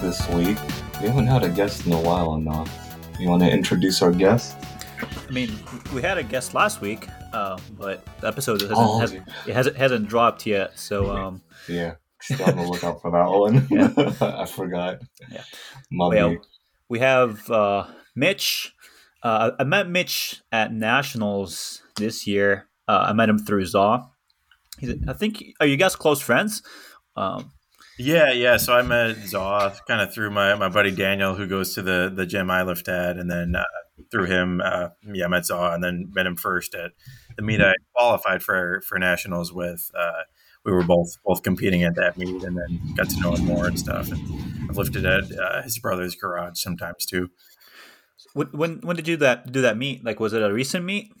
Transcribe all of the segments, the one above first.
guest this week. We haven't had a guest in a while enough. You want to introduce our guest? I mean, we had a guest last week, uh, but the episode hasn't, Oh, has, it hasn't hasn't dropped yet. So um, Yeah, still on the lookout for that one. Yeah. I forgot. Yeah. Well, we have uh, Mitch. Uh, I met Mitch at Nationals this year. Uh, I met him through Zaw. He's, I think are you guys close friends? Um, Yeah, yeah. So I met Zoth kind of through my, my buddy Daniel, who goes to the the gym I lift at, and then uh, through him, uh, yeah, I met Zoth, and then met him first at the meet I qualified for for nationals with. Uh, we were both both competing at that meet, and then got to know him more and stuff. And I've lifted at uh, his brother's garage sometimes too. when, when when did you that do that meet? Like, was it a recent meet?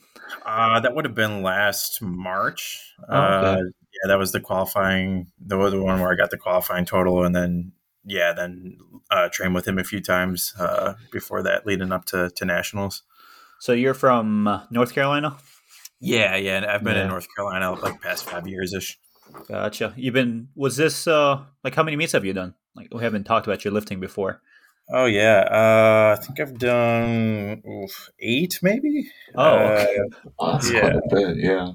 Uh, that would have been last March. Oh, okay. Uh, yeah, that was the qualifying, the, the one where I got the qualifying total, and then yeah, then uh, trained with him a few times uh, before that, leading up to, to nationals. So you're from uh, North Carolina. Yeah, yeah, I've been Yeah. in North Carolina like past five years ish. Gotcha. You've been. Was this uh like how many meets have you done? Like we haven't talked about your lifting before. Oh yeah, uh, I think I've done oof, eight maybe. Oh, Uh, okay. That's yeah. quite a bit, yeah.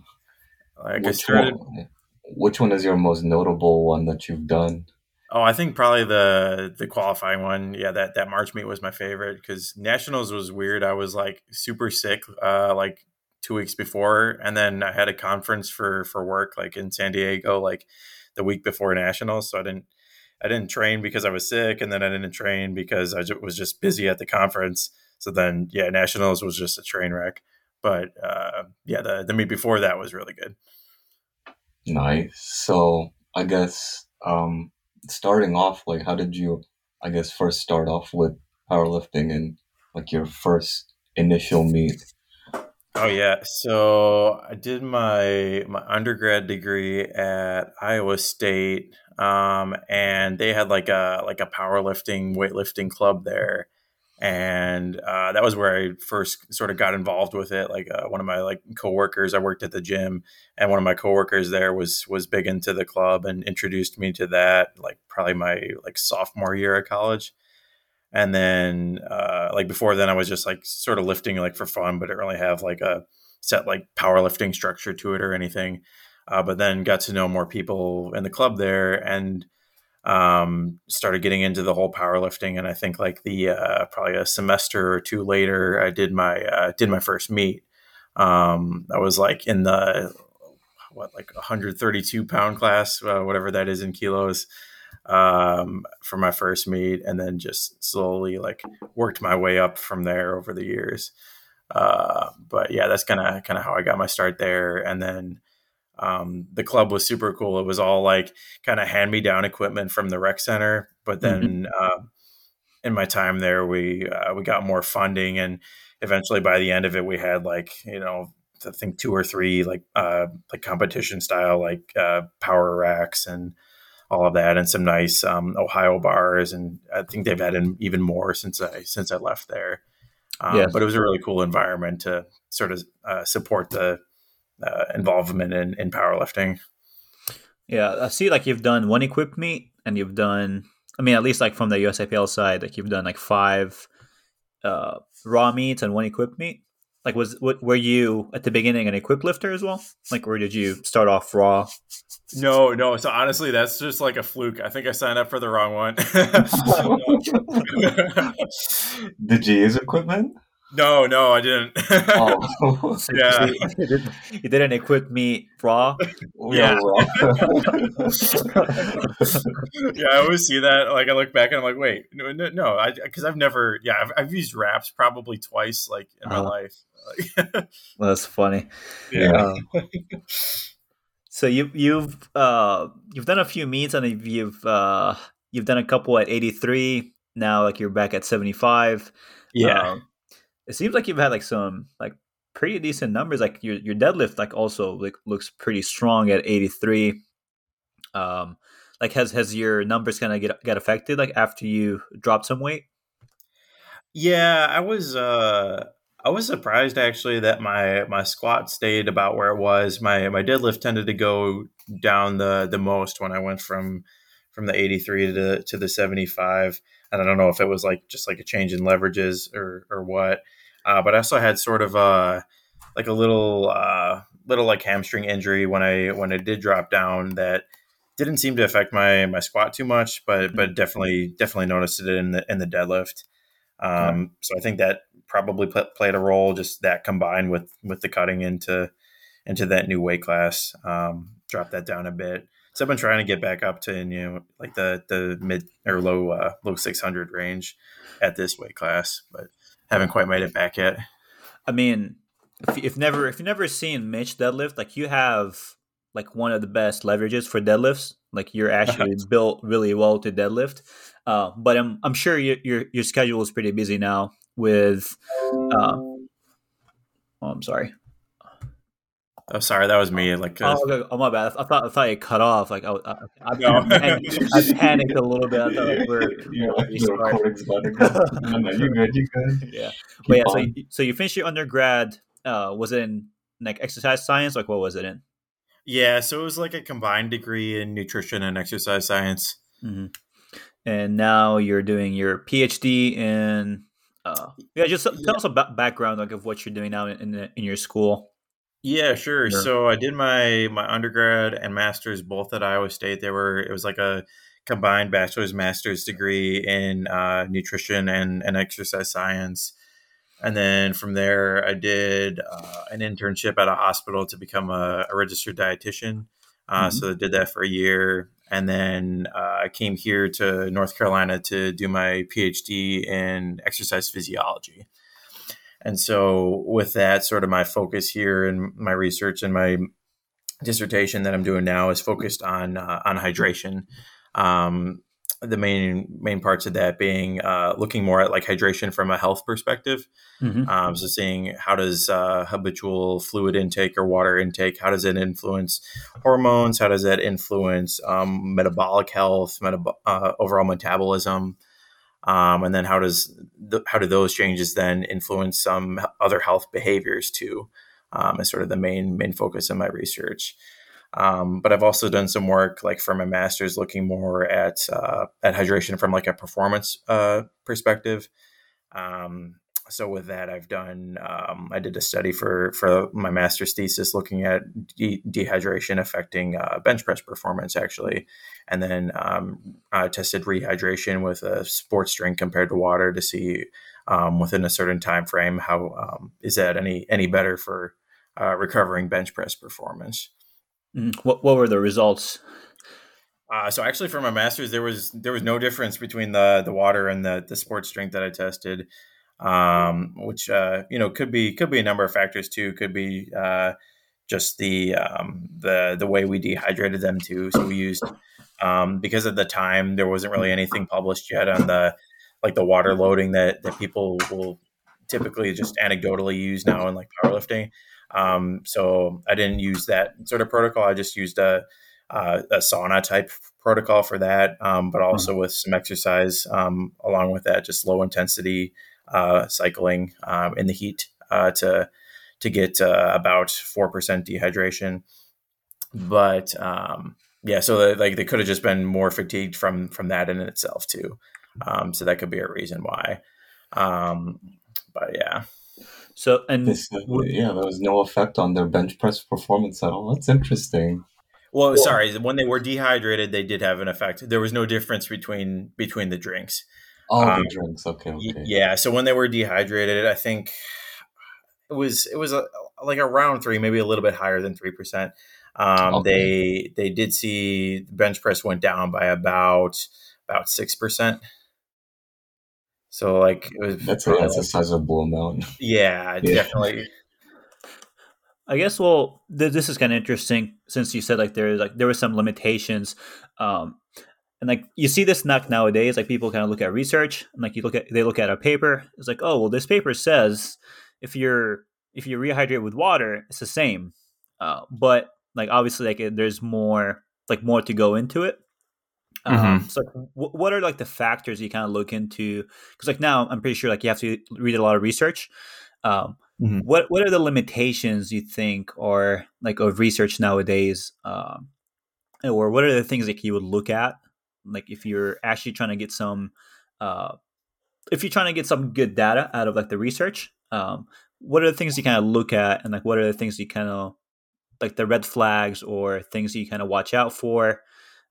like I Which started. one, which one is your most notable one that you've done? Oh, I think probably the the qualifying one. Yeah, that that March meet was my favorite because nationals was weird. I was like super sick, uh, like two weeks before, and then I had a conference for for work, like in San Diego, like the week before nationals. So I didn't I didn't train because I was sick, and then I didn't train because I was just busy at the conference. So then, yeah, nationals was just a train wreck. But uh, yeah, the the meet before that was really good. Nice. So I guess um starting off, like how did you I guess first start off with powerlifting and like your first initial meet? Oh yeah, so I did my my undergrad degree at Iowa State, um, and they had like a like a powerlifting weightlifting club there, and uh, that was where I first sort of got involved with it. Like uh, one of my like coworkers, I worked at the gym, and one of my coworkers there was was big into the club and introduced me to that. Like probably my like sophomore year of college and then uh, like before then i was just like sort of lifting like for fun but didn't really have like a set like powerlifting structure to it or anything uh, but then got to know more people in the club there and um, started getting into the whole powerlifting and i think like the uh, probably a semester or two later i did my uh, did my first meet um, i was like in the what like 132 pound class uh, whatever that is in kilos um, for my first meet, and then just slowly like worked my way up from there over the years. Uh, but yeah, that's kind of kind of how I got my start there, and then um, the club was super cool. It was all like kind of hand me down equipment from the rec center, but then um in my time there, we uh, we got more funding, and eventually by the end of it, we had like you know I think two or three like uh, like competition style like uh, power racks and all of that, and some nice um, Ohio bars, and I think they've added even more since I since I left there. Um, Yes. But it was a really cool environment to sort of uh, support the uh, involvement in, in powerlifting. Yeah, I see. Like you've done one equipped meet, and you've done. I mean, at least like from the USAPL side, like you've done like five uh, raw meets and one equipped meet. Like, was what were you at the beginning an equipped lifter as well? Like, or did you start off raw? No, no. So honestly, that's just like a fluke. I think I signed up for the wrong one. Did you use equipment? No, no, I didn't. Oh, So Yeah. you, you did, you did an equipped meet raw. Yeah. well. yeah, I always see that. Like, I look back and I'm like, wait, no, no, no I because I've never, yeah, I've, I've used wraps probably twice, like in my Uh-huh. life. Like, That's funny. Yeah. Um, so you you've uh you've done a few meets and you've you've, uh you've done a couple at 83 now like you're back at 75 yeah, Um, it seems like you've had like some like pretty decent numbers like your your deadlift like also like looks pretty strong at 83 um like has has your numbers kind of get get affected like after you dropped some weight yeah. I was, uh, I was surprised actually that my my squat stayed about where it was. My my deadlift tended to go down the the most when I went from from the 83 to the, to the 75. And I don't know if it was like just like a change in leverages or or what. Uh, but I also had sort of a like a little uh, little like hamstring injury when I when I did drop down that didn't seem to affect my my squat too much, but but definitely definitely noticed it in the in the deadlift. Um, so I think that probably pl- played a role. Just that combined with with the cutting into into that new weight class, um, drop that down a bit. So I've been trying to get back up to you know like the the mid or low uh, low six hundred range at this weight class, but haven't quite made it back yet. I mean, if, if never if you never seen Mitch deadlift, like you have like one of the best leverages for deadlifts. Like you're actually built really well to deadlift. Uh, but I'm I'm sure your, your your schedule is pretty busy now with. Uh, oh, I'm sorry. Oh, sorry, that was me. Like, uh, oh, okay. oh, my bad. I thought I thought it cut off. Like, I, I, I, no. panicked, I panicked a little bit. I thought like, we're yeah, the recording's about to go. no, no, you good, you good. Yeah, Keep but yeah. So you, so you finished your undergrad. Uh, was it in like exercise science? Like, what was it in? Yeah, so it was like a combined degree in nutrition and exercise science. Mm-hmm. And now you're doing your PhD in. Uh, yeah, just tell yeah. us about background like of what you're doing now in in, in your school. Yeah, sure. sure. So I did my my undergrad and masters both at Iowa State. They were it was like a combined bachelor's master's degree in uh, nutrition and, and exercise science. And then from there, I did uh, an internship at a hospital to become a, a registered dietitian. Uh, mm-hmm. So I did that for a year, and then uh, I came here to North Carolina to do my PhD in exercise physiology. And so, with that, sort of my focus here and my research and my dissertation that I'm doing now is focused on uh, on hydration. Um, the main main parts of that being uh, looking more at like hydration from a health perspective. Mm-hmm. Um, so seeing how does uh, habitual fluid intake or water intake how does it influence hormones? How does that influence um, metabolic health, metab- uh, overall metabolism? Um, and then how does the, how do those changes then influence some other health behaviors too? Um, is sort of the main main focus of my research. Um, but I've also done some work like for my master's, looking more at uh, at hydration from like a performance uh, perspective. Um, so with that, I've done um, I did a study for for my master's thesis looking at de- dehydration affecting uh, bench press performance actually, and then um, I tested rehydration with a sports drink compared to water to see um, within a certain time frame how um, is that any any better for uh, recovering bench press performance. Mm. What what were the results? Uh, so actually, for my master's, there was there was no difference between the the water and the the sports drink that I tested um, which uh, you know could be could be a number of factors too. Could be uh, just the um, the the way we dehydrated them too. So we used um, because at the time there wasn't really anything published yet on the like the water loading that that people will typically just anecdotally use now in like powerlifting. Um, so I didn't use that sort of protocol. I just used a uh, a sauna type protocol for that, um, but also with some exercise um, along with that, just low intensity uh, cycling um, in the heat uh, to to get uh, about four percent dehydration. But um, yeah, so they, like they could have just been more fatigued from from that in itself too. Um, so that could be a reason why. Um, but yeah. So and this, yeah, there was no effect on their bench press performance at all. That's interesting. Well, well, sorry, when they were dehydrated, they did have an effect. There was no difference between between the drinks. Oh, um, the drinks. Okay, okay. Yeah. So when they were dehydrated, I think it was it was a, like around three, maybe a little bit higher than three percent. Um, okay. They they did see the bench press went down by about about six percent. So like it was that's a, that's a sizable amount. Yeah, yeah. definitely. I guess well, th- this is kind of interesting since you said like there like there were some limitations. Um, and like you see this not nowadays like people kind of look at research and like you look at they look at a paper it's like oh well this paper says if you're if you rehydrate with water it's the same uh, but like obviously like there's more like more to go into it um, mm-hmm. so w- what are like the factors you kind of look into because like now i'm pretty sure like you have to read a lot of research um, mm-hmm. what what are the limitations you think or like of research nowadays um, or what are the things that you would look at like if you're actually trying to get some uh, if you're trying to get some good data out of like the research um, what are the things you kind of look at and like what are the things you kind of like the red flags or things you kind of watch out for?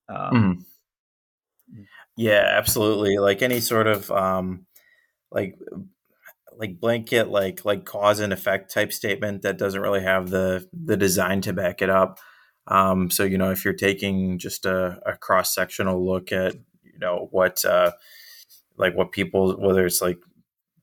Um, mm-hmm. yeah absolutely. Like any sort of um, like like blanket like like cause and effect type statement that doesn't really have the the design to back it up um, so you know if you're taking just a, a cross sectional look at you know what uh, like what people whether it's like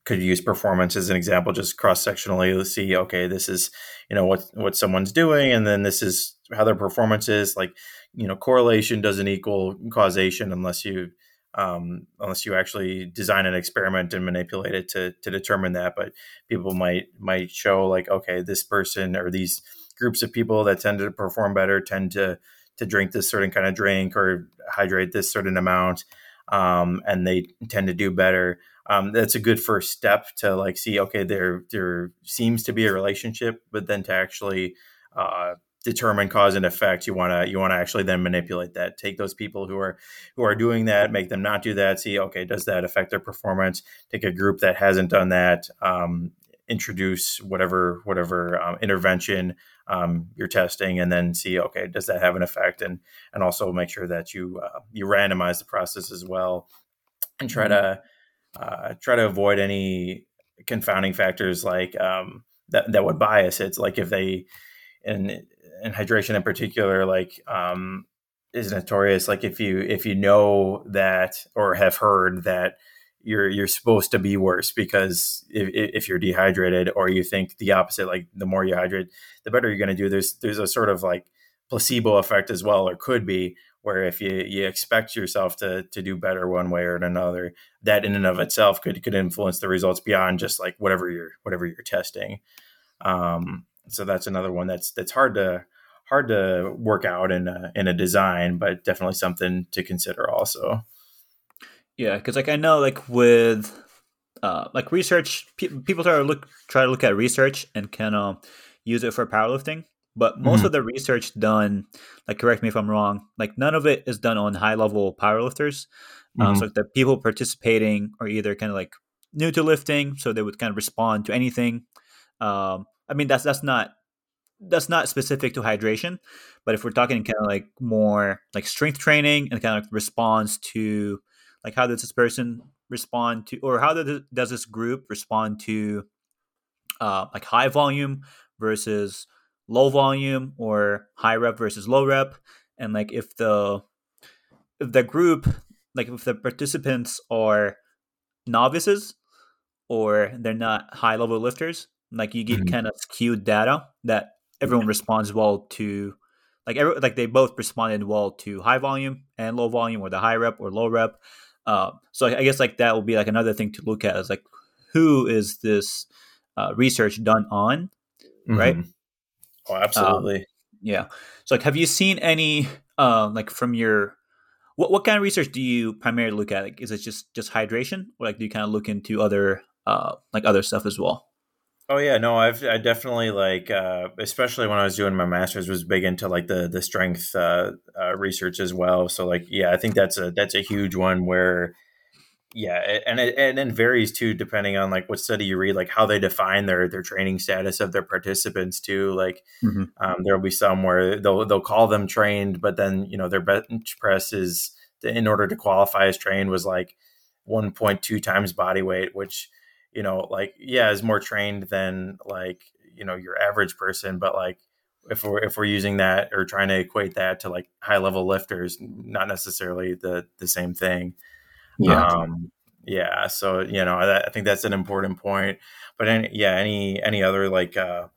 could use performance as an example just cross sectionally see okay this is you know what what someone's doing and then this is how their performance is like you know correlation doesn't equal causation unless you um, unless you actually design an experiment and manipulate it to to determine that. But people might might show like, okay, this person or these groups of people that tend to perform better tend to to drink this certain kind of drink or hydrate this certain amount, um, and they tend to do better. Um, that's a good first step to like see, okay, there there seems to be a relationship, but then to actually uh, determine cause and effect you want to you want to actually then manipulate that take those people who are who are doing that make them not do that see okay does that affect their performance take a group that hasn't done that um, introduce whatever whatever um, intervention um, you're testing and then see okay does that have an effect and and also make sure that you uh, you randomize the process as well and try mm-hmm. to uh, try to avoid any confounding factors like um, that that would bias it like if they and and hydration in particular, like um, is notorious. Like if you if you know that or have heard that you're you're supposed to be worse because if, if you're dehydrated or you think the opposite, like the more you hydrate, the better you're going to do. There's there's a sort of like placebo effect as well, or could be where if you, you expect yourself to to do better one way or another, that in and of itself could could influence the results beyond just like whatever you're whatever you're testing. Um, so that's another one that's that's hard to hard to work out in a, in a design, but definitely something to consider also. Yeah, because like I know like with uh, like research, pe- people try to look try to look at research and kind of use it for powerlifting. But most mm-hmm. of the research done, like correct me if I'm wrong, like none of it is done on high level powerlifters. Mm-hmm. so the people participating are either kind of like new to lifting, so they would kind of respond to anything. Um, I mean, that's that's not that's not specific to hydration, but if we're talking kind of like more like strength training and kind of like response to like how does this person respond to or how does, this group respond to uh, like high volume versus low volume or high rep versus low rep? And like if the if the group like if the participants are novices or they're not high level lifters like you get mm-hmm. kind of skewed data that everyone responds well to like every, like they both responded well to high volume and low volume or the high rep or low rep uh, so I, guess like that will be like another thing to look at is like who is this uh, research done on right? Mm-hmm. oh absolutely. um, yeah. So like have you seen any uh, like from your what, what kind of research do you primarily look at? Like is it just just hydration? Or like do you kind of look into other uh, like other stuff as well Oh yeah, no, I've I definitely like, uh, especially when I was doing my master's, was big into like the the strength uh, uh, research as well. So like, yeah, I think that's a that's a huge one where, yeah, and it and it varies too depending on like what study you read, like how they define their their training status of their participants too. Like, mm-hmm. um, there will be some where they'll they'll call them trained, but then you know their bench press is in order to qualify as trained was like one point two times body weight, which you know, like yeah, is more trained than like you know your average person, but like if we're if we're using that or trying to equate that to like high level lifters, not necessarily the the same thing. Yeah. Um, yeah. So you know, I, I think that's an important point. But any, yeah, any any other like uh,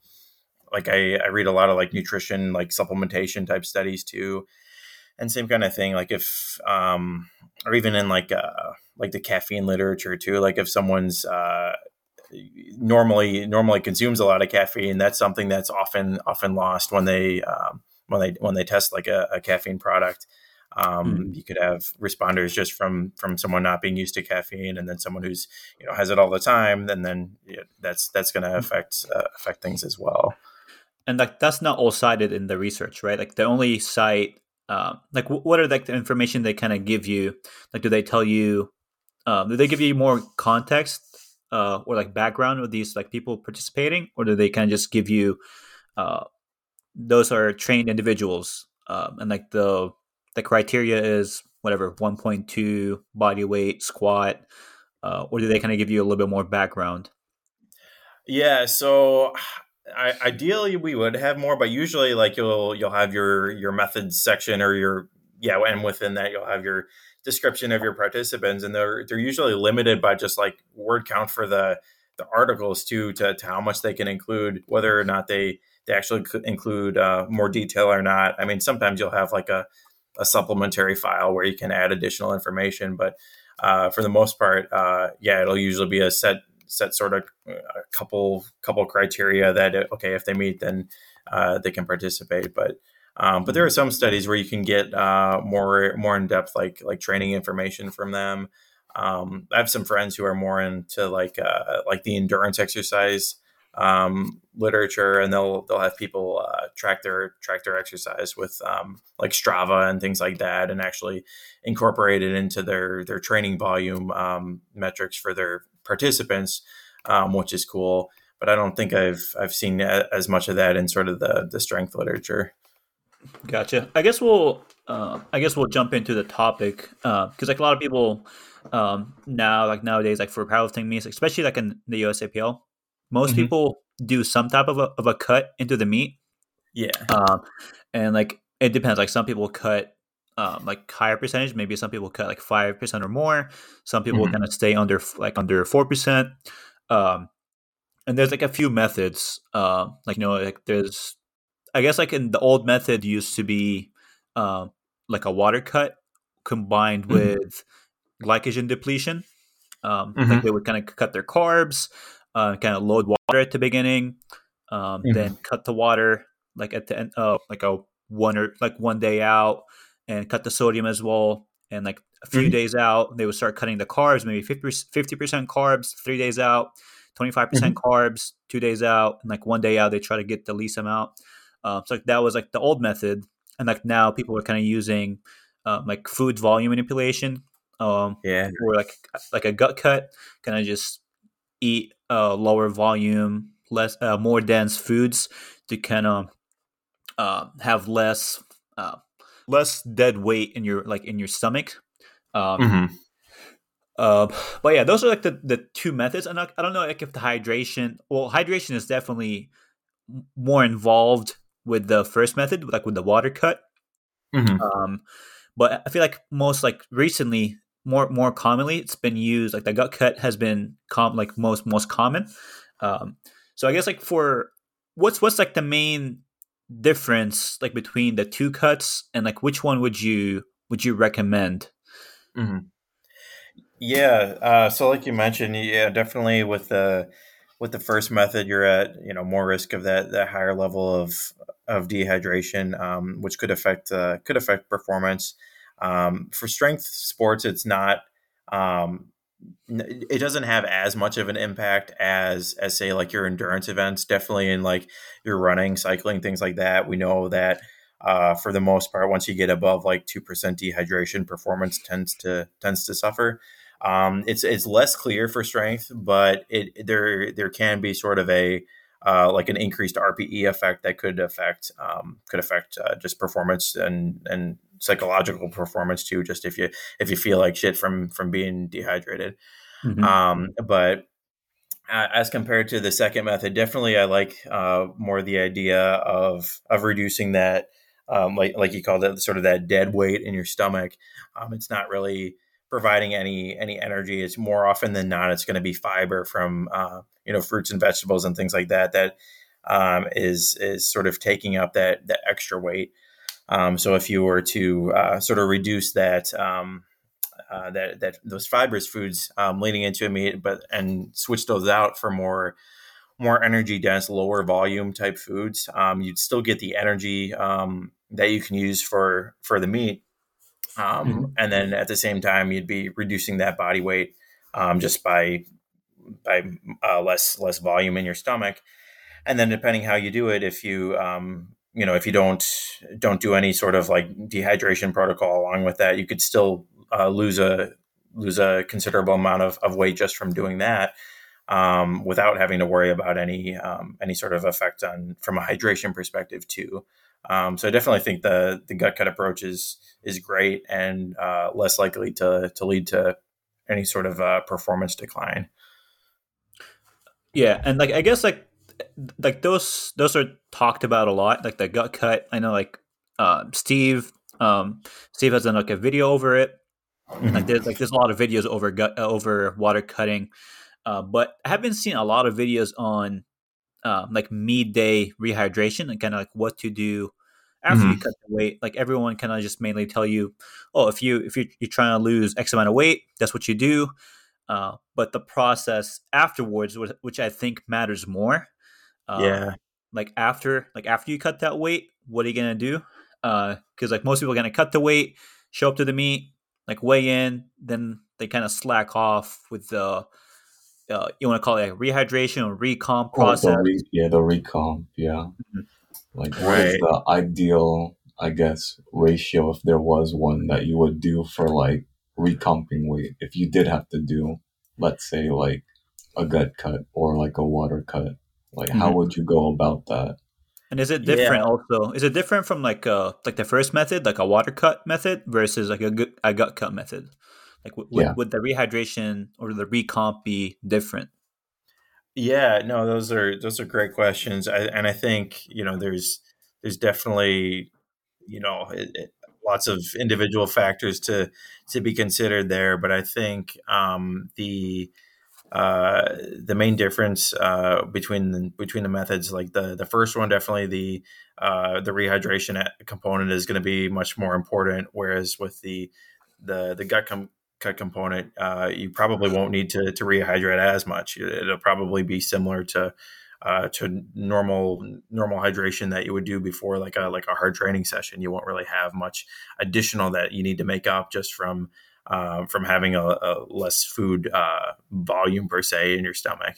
like I, I read a lot of like nutrition like supplementation type studies too and same kind of thing like if um or even in like uh like the caffeine literature too like if someone's uh normally normally consumes a lot of caffeine that's something that's often often lost when they um, when they when they test like a, a caffeine product um, mm-hmm. you could have responders just from from someone not being used to caffeine and then someone who's you know has it all the time and then you know, that's that's going to mm. affect uh, affect things as well and like that's not all cited in the research right like the only site uh, like what are like the information they kind of give you? Like, do they tell you? Um, do they give you more context uh, or like background of these like people participating, or do they kind of just give you uh, those are trained individuals um, and like the the criteria is whatever 1.2 body weight squat uh, or do they kind of give you a little bit more background? Yeah so I, ideally we would have more but usually like you'll you'll have your your methods section or your yeah and within that you'll have your description of your participants and they're they're usually limited by just like word count for the the articles too to, to how much they can include whether or not they they actually include uh, more detail or not. I mean sometimes you'll have like a, a supplementary file where you can add additional information but uh, for the most part uh, yeah it'll usually be a set set sort of uh, a couple couple criteria that uh, okay if they meet then uh, they can participate but um, but there are some studies where you can get more more in depth like like training information from them um, I have some friends who are more into like uh, like the endurance exercise um, literature, and they'll they'll have people uh, track their track their exercise with um, like Strava and things like that, and actually incorporate it into their their training volume um, metrics for their participants, um, which is cool. But I don't think I've I've seen as much of that in sort of the the strength literature. Gotcha. I guess we'll uh, I guess we'll jump into the topic because uh, like a lot of people um, now like nowadays like for powerlifting meets, especially like in the USAPL, most mm-hmm. people do some type of a, of a cut into the meet. Yeah. Um, and like it depends. Like some people cut um, like higher percentage. Maybe some people cut like five percent or more. Some people mm-hmm. kind of stay under like under four percent. Um, and there's like a few methods. Uh, like you know, like there's, I guess like in the old method used to be, uh, like a water cut combined mm-hmm. with glycogen depletion. Um, mm-hmm. Like they would kind of cut their carbs, uh, kind of load water at the beginning, um, mm-hmm. then cut the water like at the end, uh, like a one or like one day out, and cut the sodium as well. And like a few mm-hmm. days out, they would start cutting the carbs, maybe 50 percent carbs, three days out, twenty five percent mm-hmm. carbs, two days out, and like one day out, they try to get the least amount. Uh, so like, that was like the old method, and like now people are kind of using um, like food volume manipulation, um, yeah, or like like a gut cut, kind of just eat uh, lower volume, less uh, more dense foods to kind of uh, have less uh, less dead weight in your like in your stomach. Um, mm-hmm. Uh, but yeah, those are like the, the two methods. And I, I don't know like if the hydration, well, hydration is definitely more involved with the first method, like with the water cut. Mm-hmm. Um, but I feel like most like recently more more commonly it's been used like the gut cut has been com like most most common um so i guess like for what's what's like the main difference like between the two cuts and like which one would you would you recommend mm-hmm. yeah uh so like you mentioned yeah definitely with the with the first method you're at you know more risk of that that higher level of of dehydration um, which could affect uh, could affect performance um, for strength sports, it's not. Um, it doesn't have as much of an impact as as say like your endurance events. Definitely in like your running, cycling, things like that. We know that uh, for the most part, once you get above like two percent dehydration, performance tends to tends to suffer. Um, it's it's less clear for strength, but it there there can be sort of a uh, like an increased RPE effect that could affect um, could affect uh, just performance and and psychological performance too. Just if you if you feel like shit from from being dehydrated. Mm-hmm. Um, but as compared to the second method, definitely I like uh, more the idea of of reducing that, um, like like you called it, sort of that dead weight in your stomach. Um, it's not really providing any any energy. It's more often than not, it's going to be fiber from uh, you know fruits and vegetables and things like that that um, is is sort of taking up that that extra weight. Um, so if you were to uh, sort of reduce that um, uh, that that those fibrous foods um, leading into a meet, but and switch those out for more more energy dense, lower volume type foods, um, you'd still get the energy um, that you can use for for the meet, um, mm-hmm. and then at the same time you'd be reducing that body weight just by by uh, less less volume in your stomach and then depending how you do it if you um, you know if you don't don't do any sort of like dehydration protocol along with that, you could still uh, lose a lose a considerable amount of, of weight just from doing that um, without having to worry about any um, any sort of effect on from a hydration perspective too. Um, so I definitely think the the gut cut approach is is great and uh, less likely to to lead to any sort of uh, performance decline. Yeah, and like I guess like like those those are talked about a lot, like the gut cut. I know like uh, Steve um, Steve has done like a video over it. Mm-hmm. Like there's like there's a lot of videos over gut over water cutting, uh, but I haven't seen a lot of videos on uh, like midday rehydration and kind of like what to do after mm-hmm. you cut the weight. Like everyone kind of just mainly tell you, oh, if you if you're, you're trying to lose X amount of weight, that's what you do. Uh, but the process afterwards, which I think matters more. Uh, yeah. Like after, like after you cut that weight, what are you gonna do? Because uh, like most people are gonna cut the weight, show up to the meet, like weigh in, then they kind of slack off with the uh, you want to call it like rehydration or recomp process. Oh, the re- yeah, the recomp. Yeah. Mm-hmm. Like, what right. is the ideal, I guess, ratio if there was one that you would do for like recomping weight? If you did have to do, let's say, like a gut cut or like a water cut, like mm-hmm. how would you go about that? And is it different yeah. also? Is it different from like uh like the first method, like a water cut method, versus like a, gut, a gut cut method? Like, w- yeah. would, would the rehydration or the recomp be different? Yeah, no, those are those are great questions, I, and I think you know there's there's definitely you know it, it, lots of individual factors to to be considered there, but I think um, the uh, the main difference uh, between the, between the methods, like the the first one, definitely the uh, the rehydration component is going to be much more important, whereas with the the the gut com- cut component, uh, you probably won't need to, to rehydrate as much. It'll probably be similar to uh, to normal normal hydration that you would do before like a like a hard training session. You won't really have much additional that you need to make up just from uh, from having a, a less food uh, volume per se in your stomach.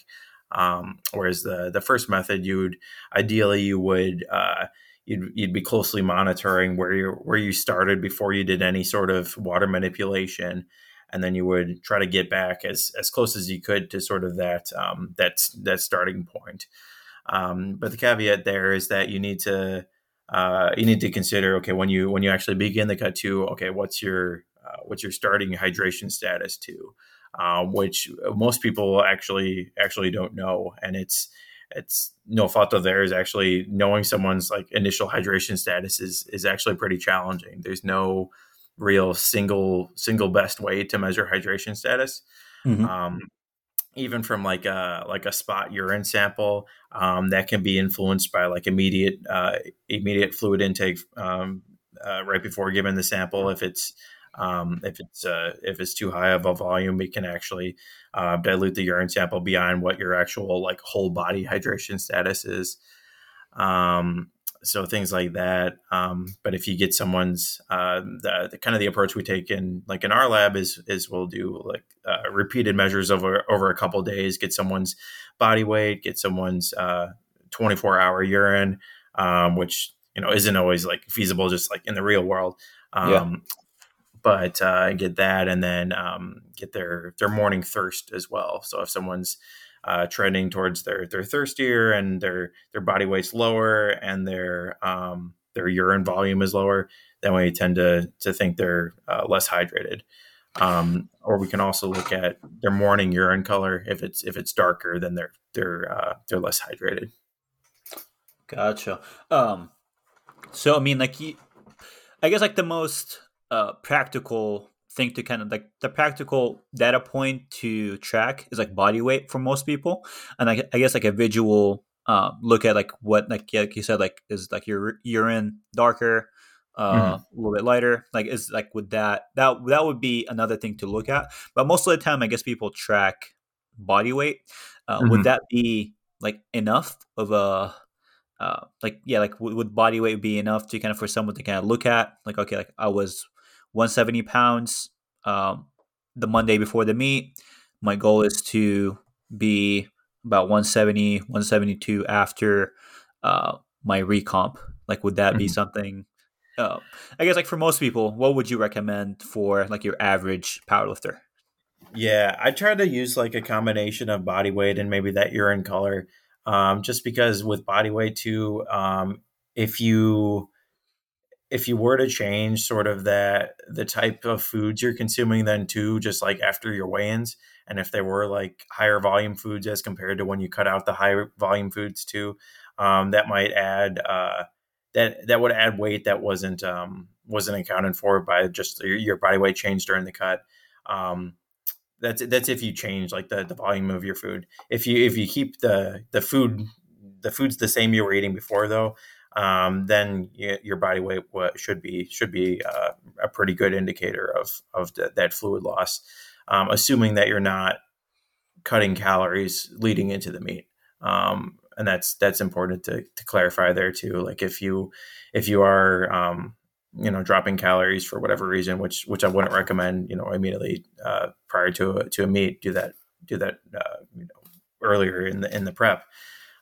Um, whereas the the first method, you would ideally you would uh, you'd, you'd be closely monitoring where you where you started before you did any sort of water manipulation and then you would try to get back as as close as you could to sort of that um, that that starting point. Um, but the caveat there is that you need to uh, you need to consider okay when you when you actually begin the cut to okay what's your uh, what's your starting hydration status to? Uh, which most people actually actually don't know and it's it's no fault of theirs. Actually knowing someone's like initial hydration status is is actually pretty challenging. There's no real single single best way to measure hydration status. Mm-hmm. Um, even from like a like a spot urine sample um, that can be influenced by like immediate uh, immediate fluid intake um, uh, right before giving the sample. If it's um, if it's uh, if it's too high of a volume, it can actually uh, dilute the urine sample beyond what your actual like whole body hydration status is. Um, so things like that. Um, but if you get someone's uh, the, the, kind of the approach we take in like in our lab is is we'll do like uh, repeated measures over over a couple days, get someone's body weight, get someone's uh, 24 hour urine, um, which you know isn't always like feasible just like in the real world. Um, yeah. But uh, get that, and then um, get their their morning thirst as well. So if someone's uh, trending towards their they're thirstier and their their body weight's lower and their um, their urine volume is lower, then we tend to to think they're uh, less hydrated. Um, or we can also look at their morning urine color. If it's if it's darker, then they're they're uh, they're less hydrated. Gotcha. Um, so I mean, like, I guess like the most uh, practical thing to kind of like the practical data point to track is like body weight for most people, and I, I guess like a visual um, look at like what like like you said like is like your urine darker, uh, mm-hmm. a little bit lighter. Like is like with that that that would be another thing to look at. But most of the time, I guess people track body weight. Uh, mm-hmm. Would that be like enough of a uh, like yeah, like would, would body weight be enough to kind of for someone to kind of look at like okay, like I was 170 pounds um, the Monday before the meet. My goal is to be about 170, 172 after uh, my recomp Like, would that be Mhm. something? Uh, I guess like for most people, what would you recommend for like your average powerlifter? Yeah, I try to use like a combination of body weight and maybe that urine color. Um, just because with body weight too, um, if you if you were to change sort of that the type of foods you're consuming then too, just like after your weigh-ins, and if they were like higher volume foods as compared to when you cut out the higher volume foods too, um, that might add uh, that that would add weight that wasn't um, wasn't accounted for by just your, your body weight change during the cut. Um, that's that's if you change like the, the volume of your food. If you if you keep the the food the food's the same you were eating before though, um, then your body weight should be should be uh, a pretty good indicator of of the, that fluid loss, um, assuming that you're not cutting calories leading into the meet. Um, and that's that's important to, to clarify there too. Like if you if you are um, you know dropping calories for whatever reason, which which I wouldn't recommend, you know, immediately uh, prior to a, to a meet, do that do that uh, you know, earlier in the in the prep.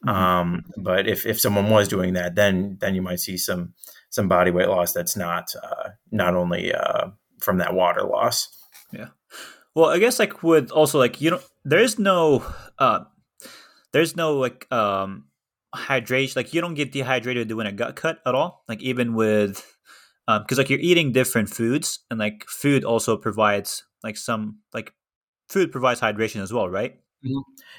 Mhm. Um, but if, if someone was doing that, then then you might see some some body weight loss that's not uh, not only uh, from that water loss. Yeah. Well, I guess like with also like you know there's no uh there's no like um hydration like you don't get dehydrated doing a gut cut at all like even with um because like you're eating different foods and like food also provides like some like food provides hydration as well right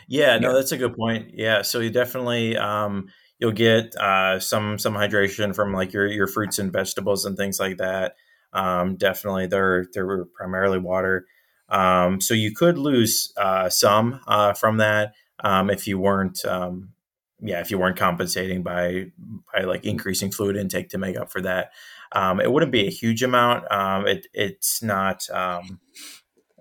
Yeah, no, Yeah. that's a good point. Yeah, so you definitely um, you'll get uh, some some hydration from like your your fruits and vegetables and things like that. Um, definitely, they're they're primarily water. Um, so you could lose uh, some uh, from that um, if you weren't um, yeah if you weren't compensating by by like increasing fluid intake to make up for that. Um, it wouldn't be a huge amount. Um, it it's not. Um,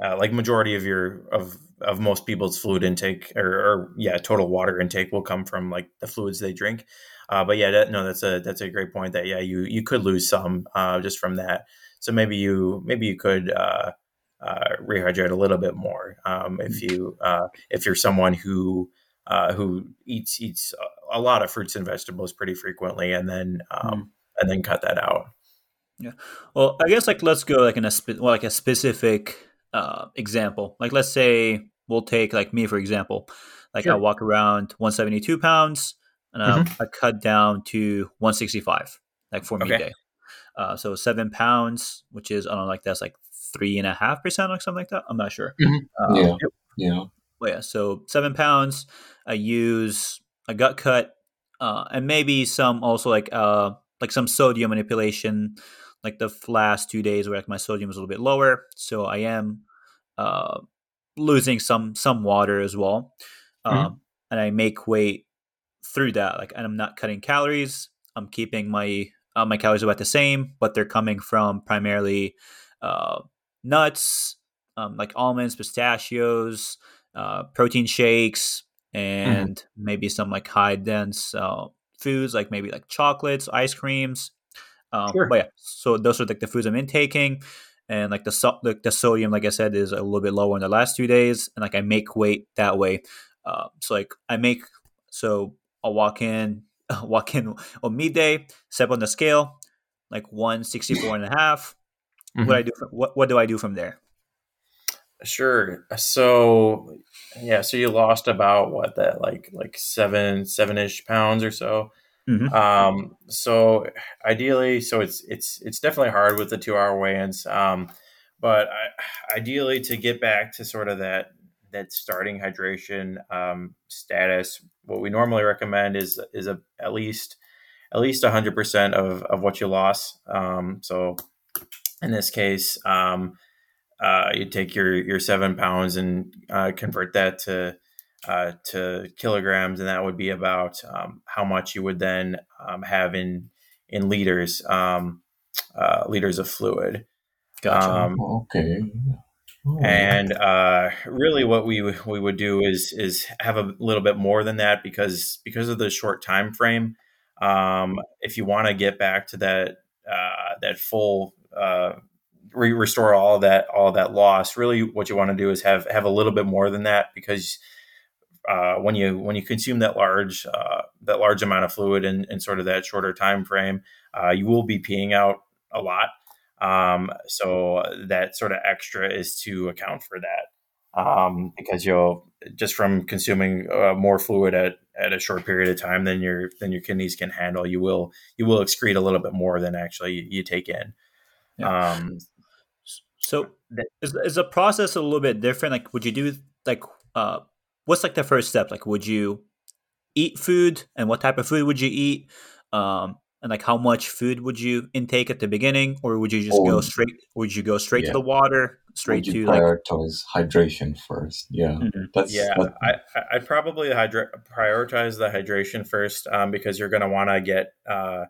uh, like majority of your of of most people's fluid intake or, or yeah total water intake will come from like the fluids they drink. Uh, but yeah that, no that's a that's a great point that yeah you you could lose some uh, just from that. So maybe you maybe you could uh, uh, rehydrate a little bit more um, if you uh, if you're someone who uh, who eats eats a- a lot of fruits and vegetables pretty frequently and then um, and then cut that out. Yeah. Well i guess like let's go like in a spe- well, like a specific uh example. Like let's say we'll take like me for example like i walk around 172 pounds and I, I cut down to 165 like for me Okay. day uh so seven pounds which is i don't know like that's like three and a half percent or something like that i'm not sure Mhm. um, yeah, yeah. well, yeah, so seven pounds. I use a gut cut, uh, and maybe some also like uh like some sodium manipulation. Like the last two days, where like my sodium is a little bit lower, so I am uh losing some some water as well. Um, Mhm. and I make weight through that. Like, and I'm not cutting calories. I'm keeping my uh, my calories about the same, but they're coming from primarily uh, nuts, um, like almonds, pistachios, uh, protein shakes, and maybe some like high dense uh, foods, like maybe like chocolates, ice creams. Um, Sure. But yeah, so those are like the foods I'm intaking, and like the, so- the the sodium, like I said, is a little bit lower in the last two days, and like I make weight that way. Uh, so like I make so I'll walk in, walk in on midday, step on the scale, like 164 and a half. What I do? From, what what do I do from there? Sure. So yeah, so you lost about what that like like seven seven ish pounds or so. Mhm. Um, so ideally, so it's it's it's definitely hard with the two hour weigh-ins. Um, but I, ideally, to get back to sort of that that starting hydration um, status, what we normally recommend is is a, at least at least hundred percent of of what you lost. Um, so in this case, um, uh, you take your your seven pounds and uh, convert that to uh, to kilograms, and that would be about um, how much you would then um, have in in liters um, uh, liters of fluid. Gotcha. Um, okay. Oh, and uh, really, what we we would do is is have a little bit more than that because because of the short time frame. Um, if you want to get back to that uh, that full uh, re- restore all that all that loss, really, what you want to do is have have a little bit more than that because uh, when you when you consume that large uh, that large amount of fluid in, in sort of that shorter time frame, uh, you will be peeing out a lot. Um, so that sort of extra is to account for that um, because you'll just from consuming uh, more fluid at, at a short period of time than your than your kidneys can handle, you will you will excrete a little bit more than actually you, you take in. Yeah. Um, so is, is the process a little bit different? Like, would you do like uh, what's like the first step? Like, would you eat food, and what type of food would you eat? Um, and like, how much food would you intake at the beginning, or would you just or, go straight? Would you go straight yeah. to the water? Straight to prioritize like... hydration first. Yeah, mm-hmm. that's yeah. That's... I I'd probably hydra- prioritize the hydration first um, because you're going to want to get uh,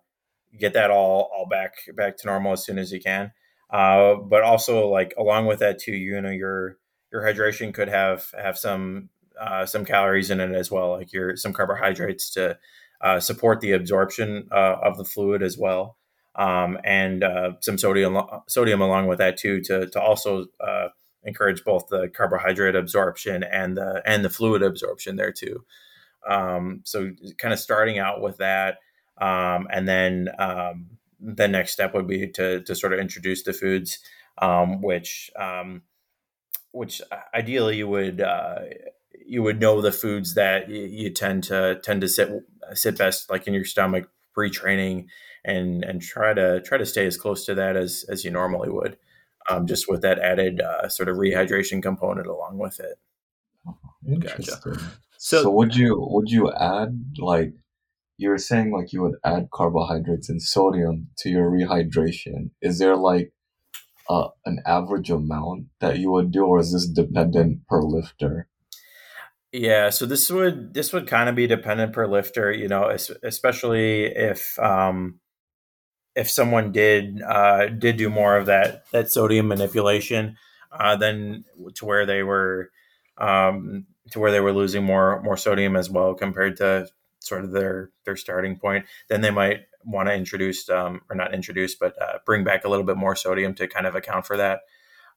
get that all all back back to normal as soon as you can. Uh, but also like along with that too, you know, your your hydration could have have some uh, some calories in it as well, like your some carbohydrates to uh, support the absorption uh, of the fluid as well, um, and uh, some sodium sodium along with that too to to also uh, encourage both the carbohydrate absorption and the and the fluid absorption there too. Um, so kind of starting out with that, um, and then um, the next step would be to to sort of introduce the foods, um, which um, which ideally you would uh, you would know the foods that you, tend to tend to sit sit best like in your stomach pre training, and and try to try to stay as close to that as as you normally would, um, just with that added uh, sort of rehydration component along with it. Interesting. Gotcha. So, so would you would you add like you were saying like you would add carbohydrates and sodium to your rehydration. Is there like uh, an average amount that you would do, or is this dependent per lifter? Yeah, so this would this would kind of be dependent per lifter, you know, especially if um, if someone did uh, did do more of that that sodium manipulation, uh, then to where they were um, to where they were losing more more sodium as well compared to sort of their their starting point, then they might want to introduce um, or not introduce, but uh, bring back a little bit more sodium to kind of account for that.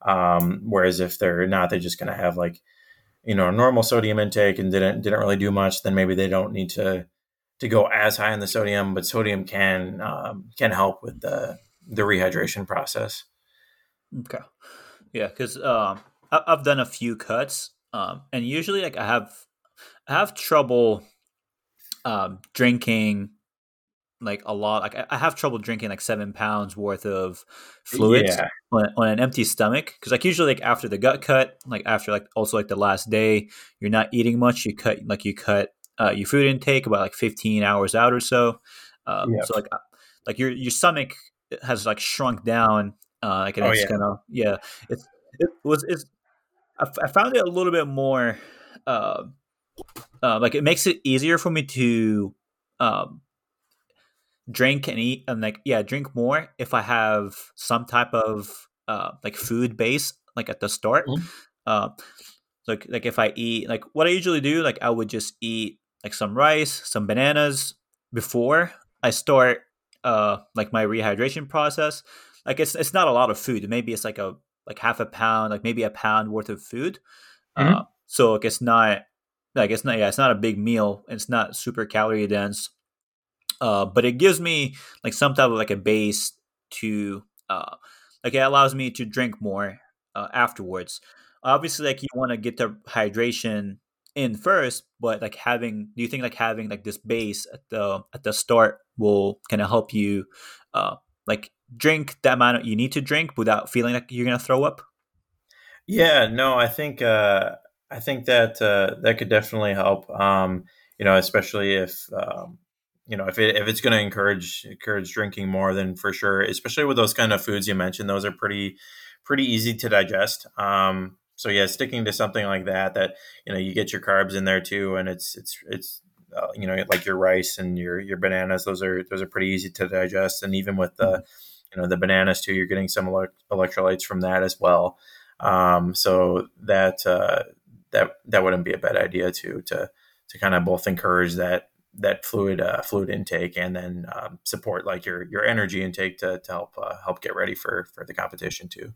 Um, whereas if they're not, they're just going to have like you know normal sodium intake and didn't didn't really do much. Then maybe they don't need to to go as high in the sodium, but sodium can um, can help with the the rehydration process. Okay, yeah, because um, I've done a few cuts, um, and usually like I have I have trouble um, drinking like a lot. Like I have trouble drinking like seven pounds worth of fluids yeah. on, on, an empty stomach because like usually like after the gut cut, like after like also like the last day, you're not eating much. You cut like you cut uh, your food intake about like 15 hours out or so. Um. So like uh, like your your stomach has like shrunk down. Uh, like and oh, it's yeah. gonna yeah. It's it was it's I, I found it a little bit more. Uh, uh, like it makes it easier for me to um, drink and eat and like yeah drink more if i have some type of uh, like food base like at the start. Mm-hmm. uh, like like if i eat like what i usually do like i would just eat like some rice some bananas before i start uh like my rehydration process. Like it's it's not a lot of food. Maybe it's like a like half a pound like maybe a pound worth of food. Mm-hmm. uh, so like it's not like it's not yeah it's not a big meal. It's not super calorie dense uh, but it gives me like some type of like a base to uh, like it allows me to drink more uh, afterwards obviously like you want to get the hydration in first but like having do you think like having like this base at the at the start will kind of help you uh like drink the amount you need to drink without feeling like you're gonna throw up yeah no i think uh I think that uh, that could definitely help. Um, you know, especially if um, you know if it, if it's going to encourage encourage drinking more, then for sure. Especially with those kind of foods you mentioned, those are pretty pretty easy to digest. Um, so yeah, sticking to something like that, that you know you get your carbs in there too, and it's it's it's uh, you know like your rice and your your bananas. Those are those are pretty easy to digest, and even with the you know the bananas too, you're getting some electrolytes from that as well. Um, so that uh, that that wouldn't be a bad idea to to to kind of both encourage that that fluid uh, fluid intake and then um, support like your your energy intake to, to help uh, help get ready for for the competition too.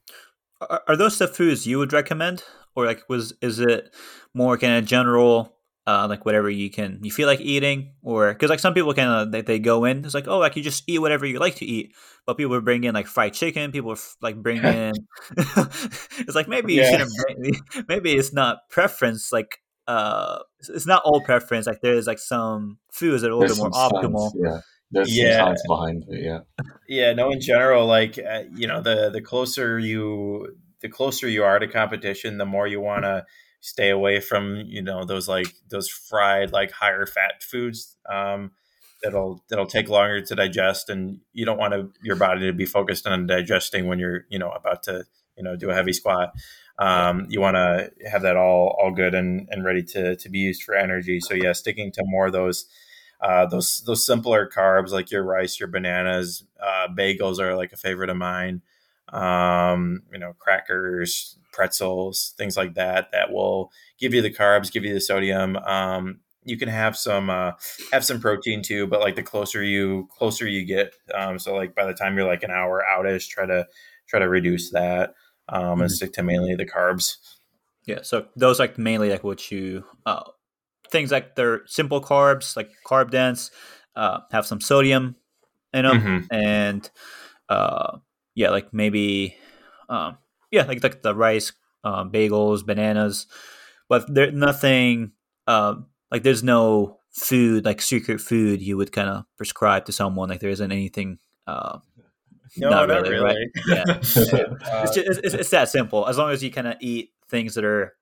Are, are those the foods you would recommend, or like was is it more kind of general uh, like whatever you can you feel like eating or because like some people kind of they, they go in it's like oh like you just eat whatever you like to eat but people bring in like fried chicken people like bring in it's like maybe you Yeah. shouldn't bring, maybe it's not preference like uh it's- it's not all preference like there's like some foods that are a little bit more some optimal yeah. There's Yeah. some science behind it, yeah. Yeah, no. In general, like uh, you know, the the closer you the closer you are to competition, the more you want to stay away from you know those like those fried like higher fat foods um, that'll that'll take longer to digest, and you don't want to your body to be focused on digesting when you're you know about to you know do a heavy squat. Um, you want to have that all all good and, and ready to to be used for energy. So yeah, sticking to more of those uh, those those simpler carbs like your rice, your bananas, uh, bagels are like a favorite of mine. Um, you know, crackers, pretzels, things like that that will give you the carbs, give you the sodium. Um, you can have some uh, have some protein too, but like the closer you closer you get, um, so like by the time you're like an hour outish, try to try to reduce that um, and Mhm. stick to mainly the carbs. Yeah, so those like mainly like what you uh things like they're simple carbs, like carb dense, uh have some sodium in them Mhm. and uh yeah, like maybe um yeah, like like the rice, um bagels, bananas, but there nothing um like there's no food like secret food you would kind of prescribe to someone like there isn't anything uh No, Not not, really, really. right? Yeah. Uh, it's, just, it's, it's that simple. As long as you kind of eat things that are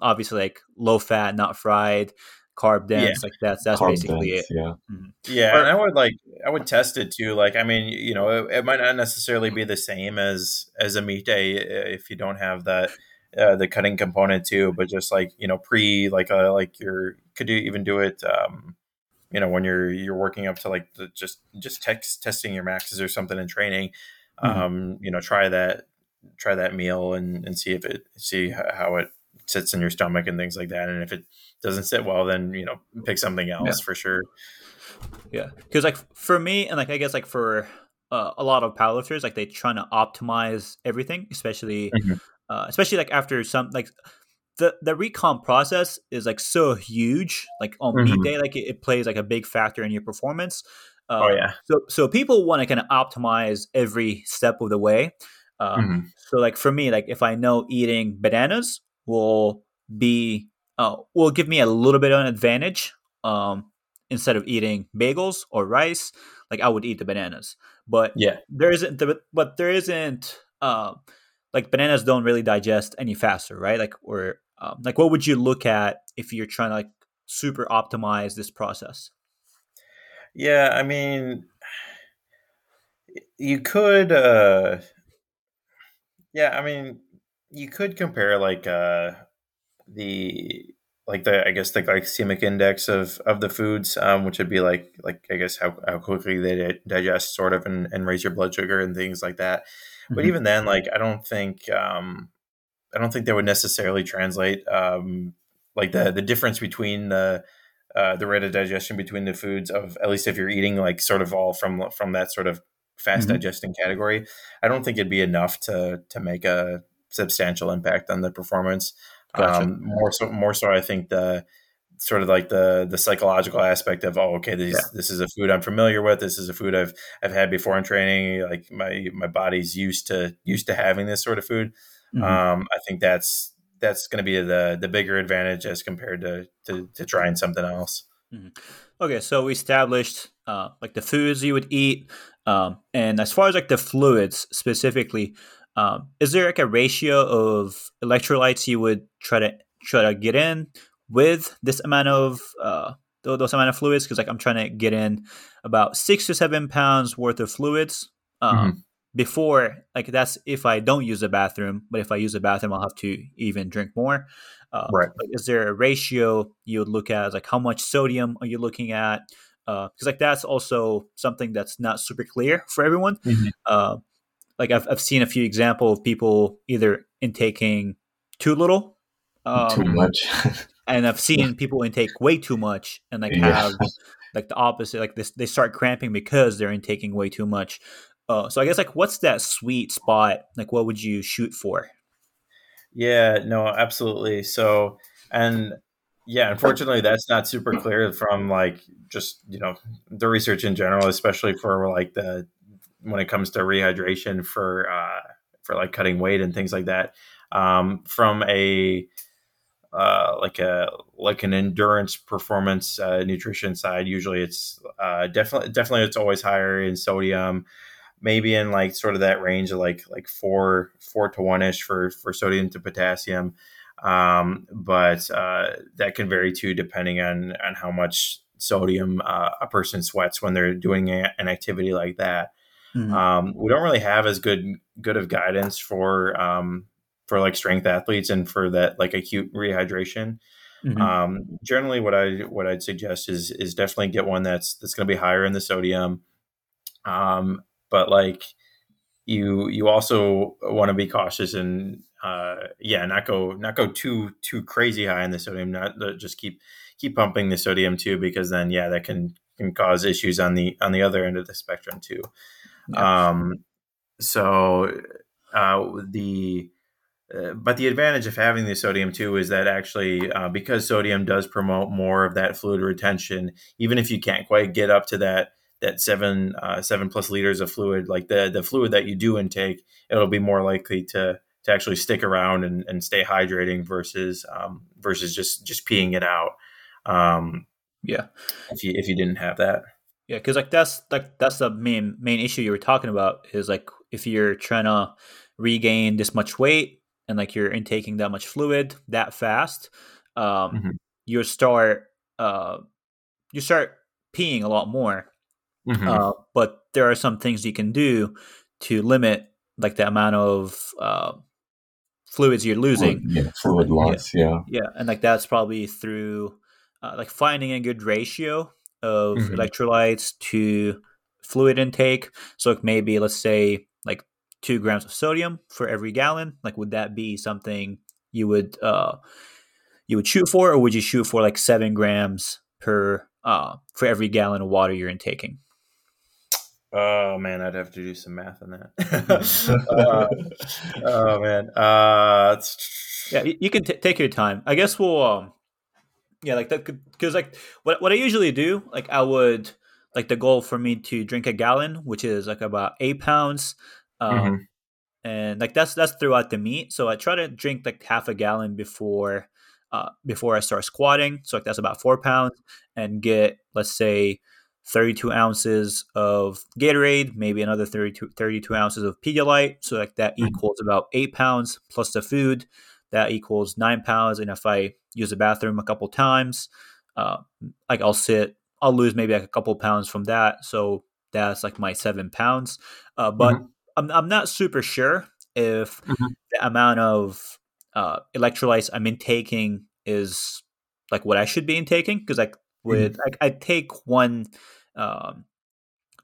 obviously like low fat, not fried, carb dense, like that's that's Carb basically dense, it. yeah. Yeah, Or- and I would like I would test it too. Like, I mean, you know, it, it might not necessarily be the same as as a meet day uh, if you don't have that uh, the cutting component too. But just like you know, pre like uh, like you're could you even do it? Um, you know, when you're you're working up to like the, just just text testing your maxes or something in training. Mhm. Um, you know, try that try that meal and and see if it see how it sits in your stomach and things like that. And if it doesn't sit well, then you know, pick something else for sure. Yeah, because like for me, and like I guess like for uh, a lot of powerlifters, like they trying to optimize everything, especially Mhm. uh, especially like after some like the the recon process is like so huge. Like on meet Mhm. day, like it, it plays like a big factor in your performance. Uh, Oh yeah. So so people want to kind of optimize every step of the way. Uh, Mhm. So like for me, like if I know eating bananas will be uh, will give me a little bit of an advantage. Um, instead of eating bagels or rice, like I would eat the bananas. But Yeah. there isn't the, but there isn't uh, like bananas don't really digest any faster, right? Like or um, like what would you look at if you're trying to like super optimize this process? Yeah, I mean, you could. uh Yeah, I mean, you could compare like uh the like the I guess the glycemic index of of the foods, um, which would be like like I guess how how quickly they digest, sort of, and, and raise your blood sugar and things like that. But Mhm. even then, like I don't think um I don't think that would necessarily translate um like the the difference between the uh, the rate of digestion between the foods of at least if you're eating like sort of all from from that sort of fast Mhm. digesting category, I don't think it'd be enough to to make a substantial impact on the performance. Gotcha. Um, more so, more so, I think the sort of like the the psychological aspect of oh okay this this is a food I'm familiar with this is a food I've I've had before in training like my my body's used to used to having this sort of food Mhm. um, I think that's that's going to be the the bigger advantage as compared to, to to trying something else. Okay, so we established uh, like the foods you would eat, um, and as far as like the fluids specifically, um, is there like a ratio of electrolytes you would try to try to get in with this amount of uh, those amount of fluids? Because like I'm trying to get in about six to seven pounds worth of fluids. Um, Before, like that's if I don't use the bathroom, but if I use the bathroom, I'll have to even drink more. Uh, Right. is there a ratio you would look at? Like, how much sodium are you looking at? Because like that's also something that's not super clear for everyone. Mhm. Uh, like I've I've seen a few example of people either intaking too little, um, Too much. and I've seen people intake way too much and like Yeah. have like the opposite. Like this, they start cramping because they're intaking way too much. Uh, so I guess like what's that sweet spot? Like what would you shoot for? Yeah, no, absolutely. So, and Yeah, unfortunately, that's not super clear from like just you know the research in general, especially for like the when it comes to rehydration for uh, for like cutting weight and things like that. Um, from a uh, like a like an endurance performance uh, nutrition side, usually it's uh, definitely definitely it's always higher in sodium, maybe in like sort of that range of like like four four to one ish for for sodium to potassium. Um, but uh, that can vary too, depending on on how much sodium uh, a person sweats when they're doing a, an activity like that. Mm-hmm. Um, we don't really have as good good of guidance for um, for like strength athletes and for that like acute rehydration. Mm-hmm. Um, generally, what I what I'd suggest is is definitely get one that's that's going to be higher in the sodium. Um, but like you you also want to be cautious and uh, yeah, not go not go too too crazy high in the sodium. Not just keep keep pumping the sodium too, because then yeah, that can can cause issues on the on the other end of the spectrum too. Yeah. Um, so uh, the uh, but the advantage of having the sodium too is that actually uh, because sodium does promote more of that fluid retention, even if you can't quite get up to that that seven uh, seven plus liters of fluid, like the the fluid that you do intake, it'll be more likely to to actually stick around and, and stay hydrating versus um, versus just just peeing it out. Um, yeah, if you if you didn't have that. Yeah, because like that's like that's the main main issue you were talking about is like if you're trying to regain this much weight and like you're intaking that much fluid that fast, um, mm-hmm. you start uh, you start peeing a lot more. Mm-hmm. Uh, but there are some things you can do to limit like the amount of uh, fluids you're losing. Fluid, yeah, fluid loss. Yeah. yeah, yeah, and like that's probably through uh, like finding a good ratio of mm-hmm. electrolytes to fluid intake. So like maybe let's say like two grams of sodium for every gallon. Like would that be something you would uh you would shoot for, or would you shoot for like seven grams per uh for every gallon of water you're intaking? Oh man, I'd have to do some math on that. uh, oh man, uh, yeah, you can t- take your time. I guess we'll, um, yeah, like that because like what what I usually do, like I would like the goal for me to drink a gallon, which is like about eight pounds, um, mm-hmm. and like that's that's throughout the meet. So I try to drink like half a gallon before uh before I start squatting. So like that's about four pounds, and get let's say 32 ounces of Gatorade, maybe another 32, 32 ounces of Pedialyte. So like that mm-hmm. equals about eight pounds plus the food. That equals nine pounds. And if I use the bathroom a couple times, uh, like I'll sit, I'll lose maybe like a couple pounds from that. So that's like my seven pounds. Uh, but mm-hmm. I'm, I'm not super sure if mm-hmm. the amount of uh, electrolytes I'm intaking is like what I should be intaking because like with mm-hmm. I, I, take one um,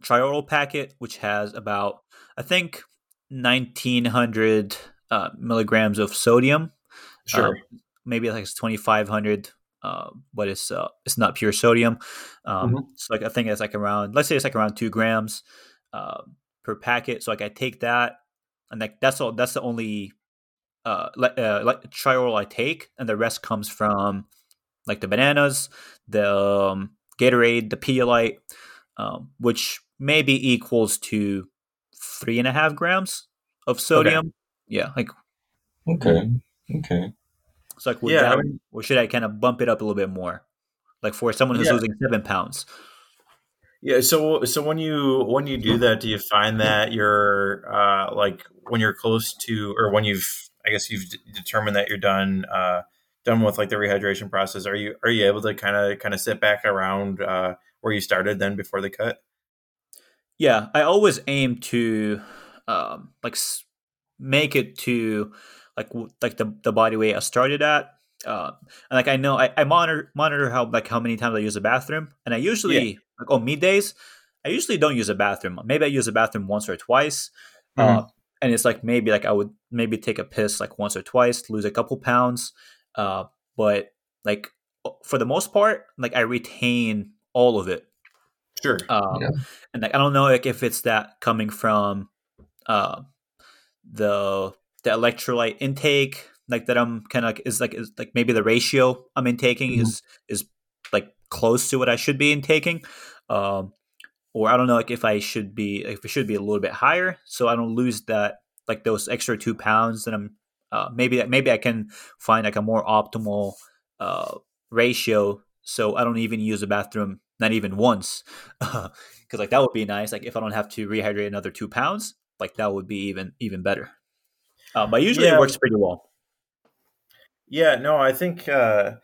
Tri-Oral packet, which has about I think 1900 uh, milligrams of sodium. Sure. Uh, maybe like it's 2500, uh, but it's uh, it's not pure sodium. Um, mm-hmm. So like I think it's like around let's say it's like around two grams uh, per packet. So like I take that, and like that's all. That's the only uh, like uh, Tri-Oral I take, and the rest comes from like the bananas, the um, Gatorade, the Pedialyte, um, which maybe equals to three and a half grams of sodium. Okay. Yeah, like okay, okay. It's like yeah, that, I mean, or should I kind of bump it up a little bit more, like for someone who's yeah. losing seven pounds? Yeah. So so when you when you do that, do you find that you're uh, like when you're close to, or when you've I guess you've d- determined that you're done uh, done with like the rehydration process? Are you are you able to kind of kind of sit back around uh, where you started then before the cut? Yeah, I always aim to um, like make it to like like the, the body weight I started at. Uh, and like I know I, I monitor monitor how like how many times I use the bathroom, and I usually yeah. like on meet days, I usually don't use a bathroom. Maybe I use a bathroom once or twice. Mm-hmm. Uh, and it's like maybe like I would maybe take a piss like once or twice, lose a couple pounds. Uh, but like for the most part, like I retain all of it. Sure. Um, yeah. And like I don't know like if it's that coming from uh, the the electrolyte intake, like that I'm kind of is like is like maybe the ratio I'm intaking mm-hmm. is is like close to what I should be intaking. Um, or I don't know like if I should be if it should be a little bit higher so I don't lose that like those extra two pounds that I'm uh, maybe maybe I can find like a more optimal uh, ratio so I don't even use the bathroom not even once. Because like that would be nice like if I don't have to rehydrate another two pounds like that would be even even better. Uh, but usually yeah. it works pretty well. Yeah no I think uh,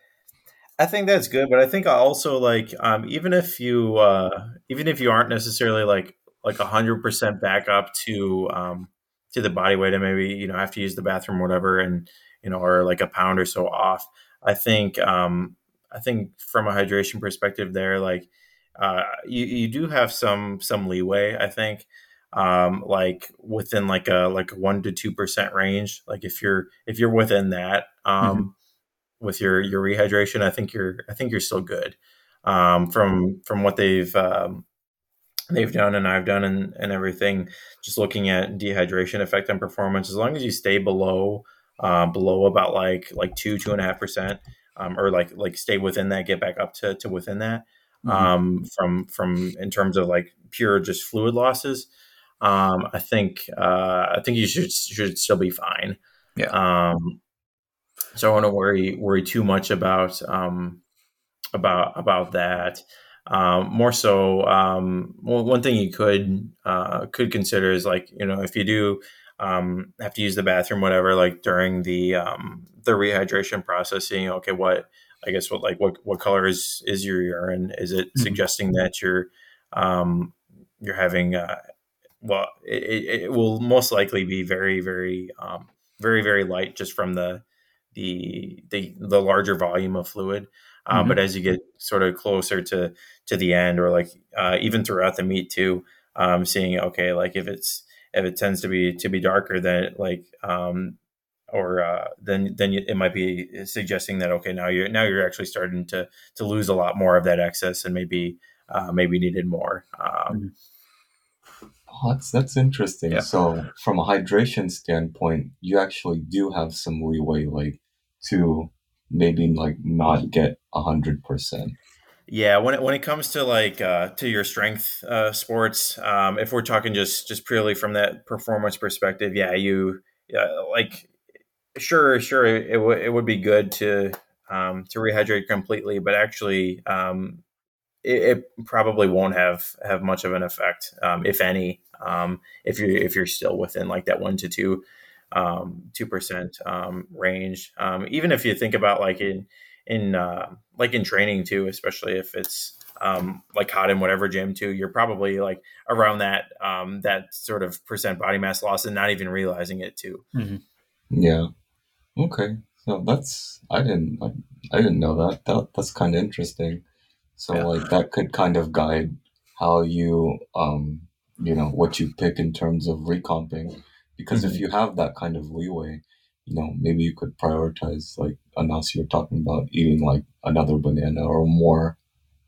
I think that's good, but I think also like um, even if you uh, even if you aren't necessarily like like hundred percent back up to um, to the body weight and maybe you know have to use the bathroom or whatever and you know or like a pound or so off. I think um, I think from a hydration perspective there like uh, you you do have some some leeway. I think um, like within like a like a one to two percent range. Like if you're if you're within that. Um, mm-hmm with your your rehydration, I think you're I think you're still good. Um, from from what they've um, they've done and I've done and, and everything, just looking at dehydration effect on performance, as long as you stay below uh, below about like like two two and a half percent, um, or like like stay within that, get back up to, to within that. Mm-hmm. Um, from from in terms of like pure just fluid losses, um, I think uh, I think you should should still be fine. Yeah. Um, so I want to worry worry too much about um, about about that. Um, more so, um, one thing you could uh, could consider is like you know if you do um, have to use the bathroom, whatever, like during the um, the rehydration process, seeing okay, what I guess what like what what color is is your urine? Is it mm-hmm. suggesting that you're um, you're having uh, well, it, it, will most likely be very very um, very very light just from the the the, the larger volume of fluid. Uh, mm-hmm. But as you get sort of closer to to the end, or like uh, even throughout the meet too, um, seeing okay, like if it's if it tends to be to be darker, then like um, or uh, then then it might be suggesting that okay, now you're now you're actually starting to to lose a lot more of that excess, and maybe uh, maybe needed more. Um, mm-hmm. Oh, that's that's interesting. Yeah. So from a hydration standpoint, you actually do have some leeway, like to maybe like not get a hundred percent. Yeah, when it, when it comes to like uh, to your strength uh, sports, um, if we're talking just just purely from that performance perspective, yeah, you yeah, like sure sure it, w- it would be good to um, to rehydrate completely, but actually um, it, it, probably won't have have much of an effect, um, if any, um, if you're if you're still within like that one to two two percent um, range. Um, even if you think about like in in uh, like in training too, especially if it's um, like hot in whatever gym too, you're probably like around that um, that sort of percent body mass loss and not even realizing it too. Mm-hmm. Yeah. Okay. So that's I didn't I, I didn't know that. That that's kind of interesting. So yeah. like that could kind of guide how you um you know what you pick in terms of recomping because mm-hmm. if you have that kind of leeway, you know, maybe you could prioritize like Anas you're talking about eating like another banana or more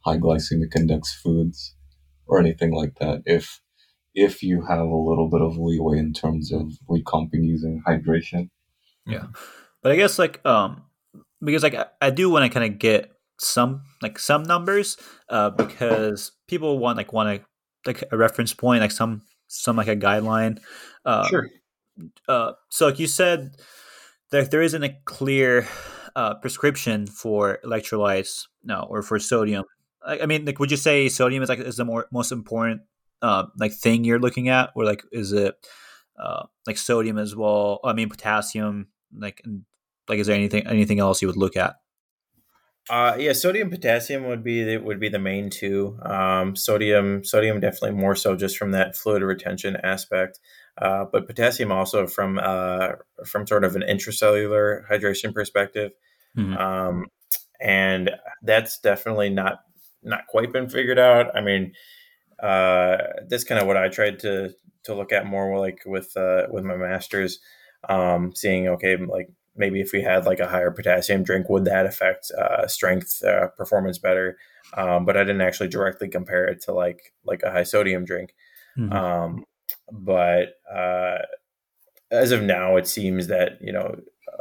high glycemic index foods or anything like that. If if you have a little bit of leeway in terms of recomping using hydration. Yeah. But I guess like um because like I, I do want to kind of get some like some numbers uh because people want like want to like a reference point like some some like a guideline uh, sure uh, so like you said that there isn't a clear uh, prescription for electrolytes no or for sodium I, I, mean like would you say sodium is like is the more most important uh, like thing you're looking at or like is it uh, like sodium as well i mean potassium like like is there anything anything else you would look at uh, yeah, sodium, potassium would be the, would be the main two. Um, sodium, sodium definitely more so just from that fluid retention aspect. Uh, but potassium also from uh, from sort of an intracellular hydration perspective, mm-hmm. um, and that's definitely not not quite been figured out. I mean, uh, that's kind of what I tried to to look at more like with uh, with my masters, um, seeing okay, like maybe if we had like a higher potassium drink, would that affect uh, strength uh, performance better? Um, but I didn't actually directly compare it to like like a high sodium drink. Mm-hmm. Um, but uh, as of now, it seems that you know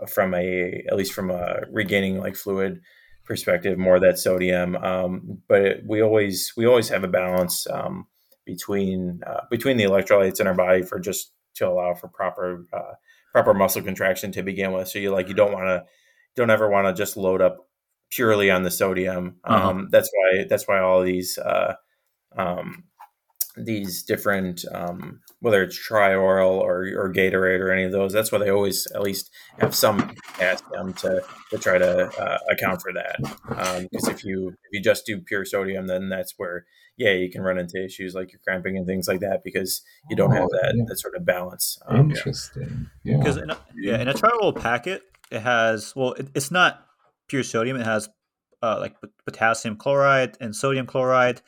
from a at least from a regaining like fluid perspective, more that sodium. Um, but it, we always we always have a balance um, between uh, between the electrolytes in our body for just to allow for proper uh, proper muscle contraction to begin with. So you like you don't want to don't ever want to just load up purely on the sodium. Uh-huh. Um, that's why that's why all these uh, um, these different um, whether it's Tri-Oral or or Gatorade or any of those. That's why they always at least have some potassium to to try to uh, account for that. Because if you if you just do pure sodium, then that's where yeah you can run into issues like your cramping and things like that because you don't have Oh, that yeah. that sort of balance. Um, yeah. Interesting. Yeah. because in yeah in a Tri-Oral packet it has well it, it's not pure sodium it has uh, like potassium chloride and sodium chloride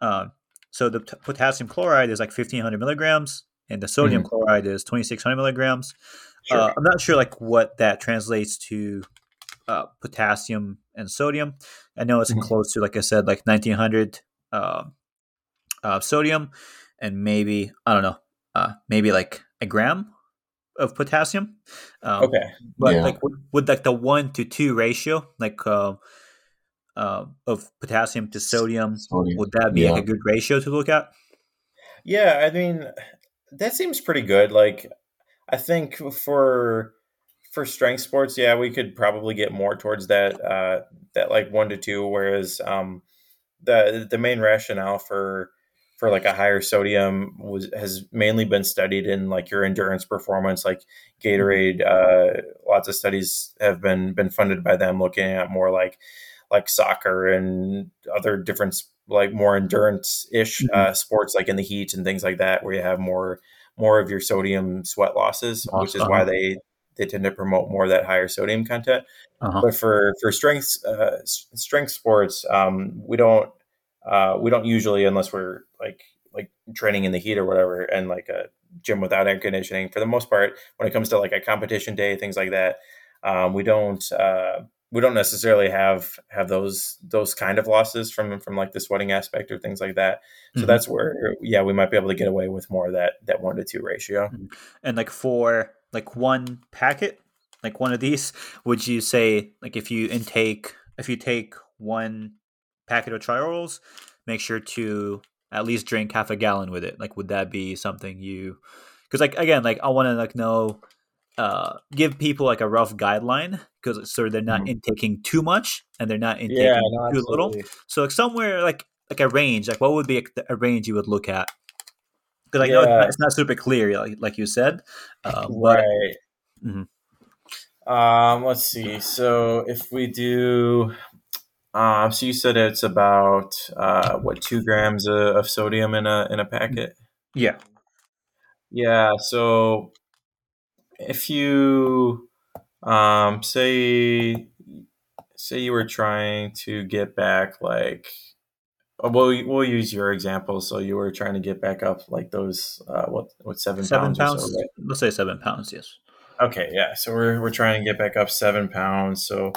um, so the t- potassium chloride is like 1500 milligrams and the sodium chloride is 2600 milligrams Sure. uh, i'm not sure like what that translates to uh, potassium and sodium i know it's Mhm. close to like i said like 1900 uh, uh, sodium and maybe i don't know uh, maybe like a gram of potassium um, okay. but Yeah. like with, with like the one to two ratio like uh, of potassium to sodium Sodium. would that be Yeah. like a good ratio to look at Yeah, I mean that seems pretty good. Like I think for for strength sports, yeah, we could probably get more towards that uh that like 1 to 2 whereas um the the main rationale for for like a higher sodium was has mainly been studied in like your endurance performance like Gatorade uh lots of studies have been been funded by them looking at more like like soccer and other different like more endurance ish Mhm. uh, sports like in the heat and things like that where you have more more of your sodium sweat losses which is Uh-huh. why they they tend to promote more of that higher sodium content uh-huh. but for for strength uh, strength sports um, we don't uh, we don't usually unless we're like like training in the heat or whatever and like a gym without air conditioning for the most part when it comes to like a competition day things like that um, we don't uh, we don't necessarily have have those those kind of losses from from like the sweating aspect or things like that. So Mhm. that's where yeah we might be able to get away with more of that that one to two ratio. And like for like one packet like one of these would you say like if you intake if you take one packet of Tri-Orals make sure to at least drink half a gallon with it? Like would that be something you because like again like i want to like know uh give people like a rough guideline because so they're not Mhm. intaking too much and they're not intaking too little so like somewhere like like a range like what would be a, range you would look at because I know it's Yeah. not, it's not super clear like, like you said uh, but right. Mhm. Um, let's see. So if we do, um, so you said it's about uh, what two grams of, of sodium in a in a packet? yeah Yeah. So if you um, say say you were trying to get back like. uh, We'll, we'll use your example. So you were trying to get back up like those uh, what what seven, seven pounds, pounds, so, right? let's say seven pounds yes Okay, yeah. So we're we're trying to get back up seven pounds. So,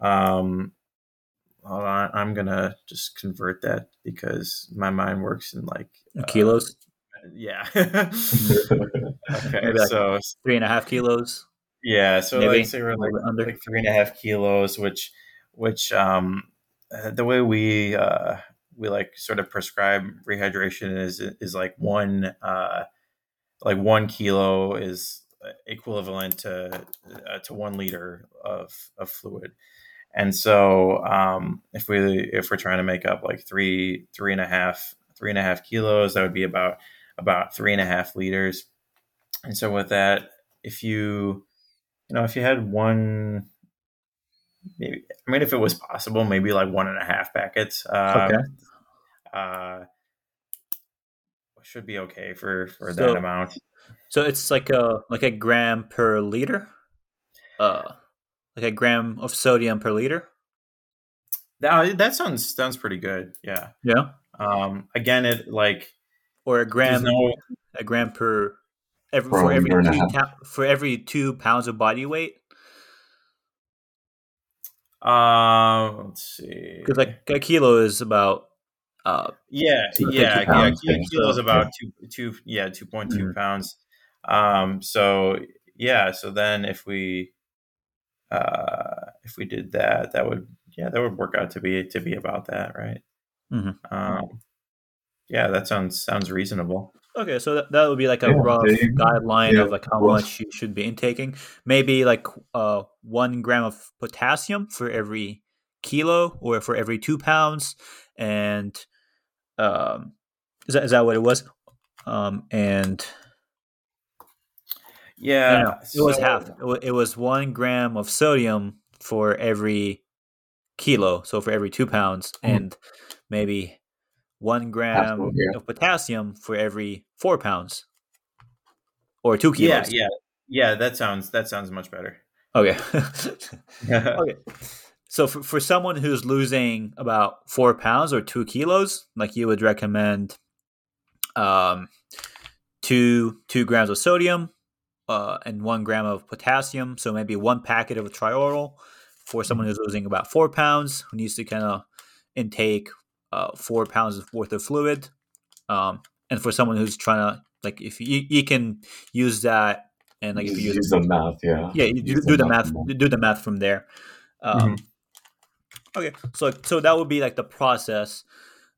um, hold on. I'm gonna just convert that because my mind works in like uh, kilos yeah. okay, like- so three and a half kilos? Yeah, so maybe? like say we're like, under? like three and a half kilos, which which um uh, the way we uh we like sort of prescribe rehydration is is like one uh like one kilo is equivalent to uh, to one liter of of fluid. And so um if we if we're trying to make up like three three and a half three and a half kilos that would be about about three and a half liters. And so with that if you you know if you had one maybe i mean if it was possible maybe like one and a half packets um, Okay. uh should be okay for for So- that amount. so it's like a like a gram per liter? Uh like a gram of sodium per liter? That, that sounds sounds pretty good yeah. Yeah. Um again it like or a gram no a gram per every For for every liter and a two ta- for every two pounds of body weight um let's see because like a kilo is about uh yeah yeah two yeah pounds, kilo, is So- about two two yeah 2.2 Mhm. pounds um so yeah so then if we uh, if we did that, that would yeah, that would work out to be to be about that, right? Mhm. Um, yeah, that sounds sounds reasonable. Okay, so that, that would be like a Yeah, rough there you go. guideline Yeah, of like how rough. much you should be intaking. Maybe like uh one gram of potassium for every kilo or for every two pounds, and um, is that is that what it was? Um, and Yeah, no, no, it was half. It wa- it was one gram of sodium for every kilo, so for every two pounds, Mm. and maybe one gram of- yeah. of potassium for every four pounds, or two Yeah, kilos. yeah, yeah. That sounds that sounds much better. Okay. okay. So for, for someone who's losing about four pounds or two kilos, like you would recommend um, two two grams of sodium uh, and one gram of potassium. So maybe one packet of trioral for someone who's losing about four pounds who needs to kind of intake uh, four pounds worth of fluid. Um, and for someone who's trying to like if you you can use that and like if you use use the math, yeah. yeah, you do, do the math. from Do the math from there. Um, Okay, so so that would be like the process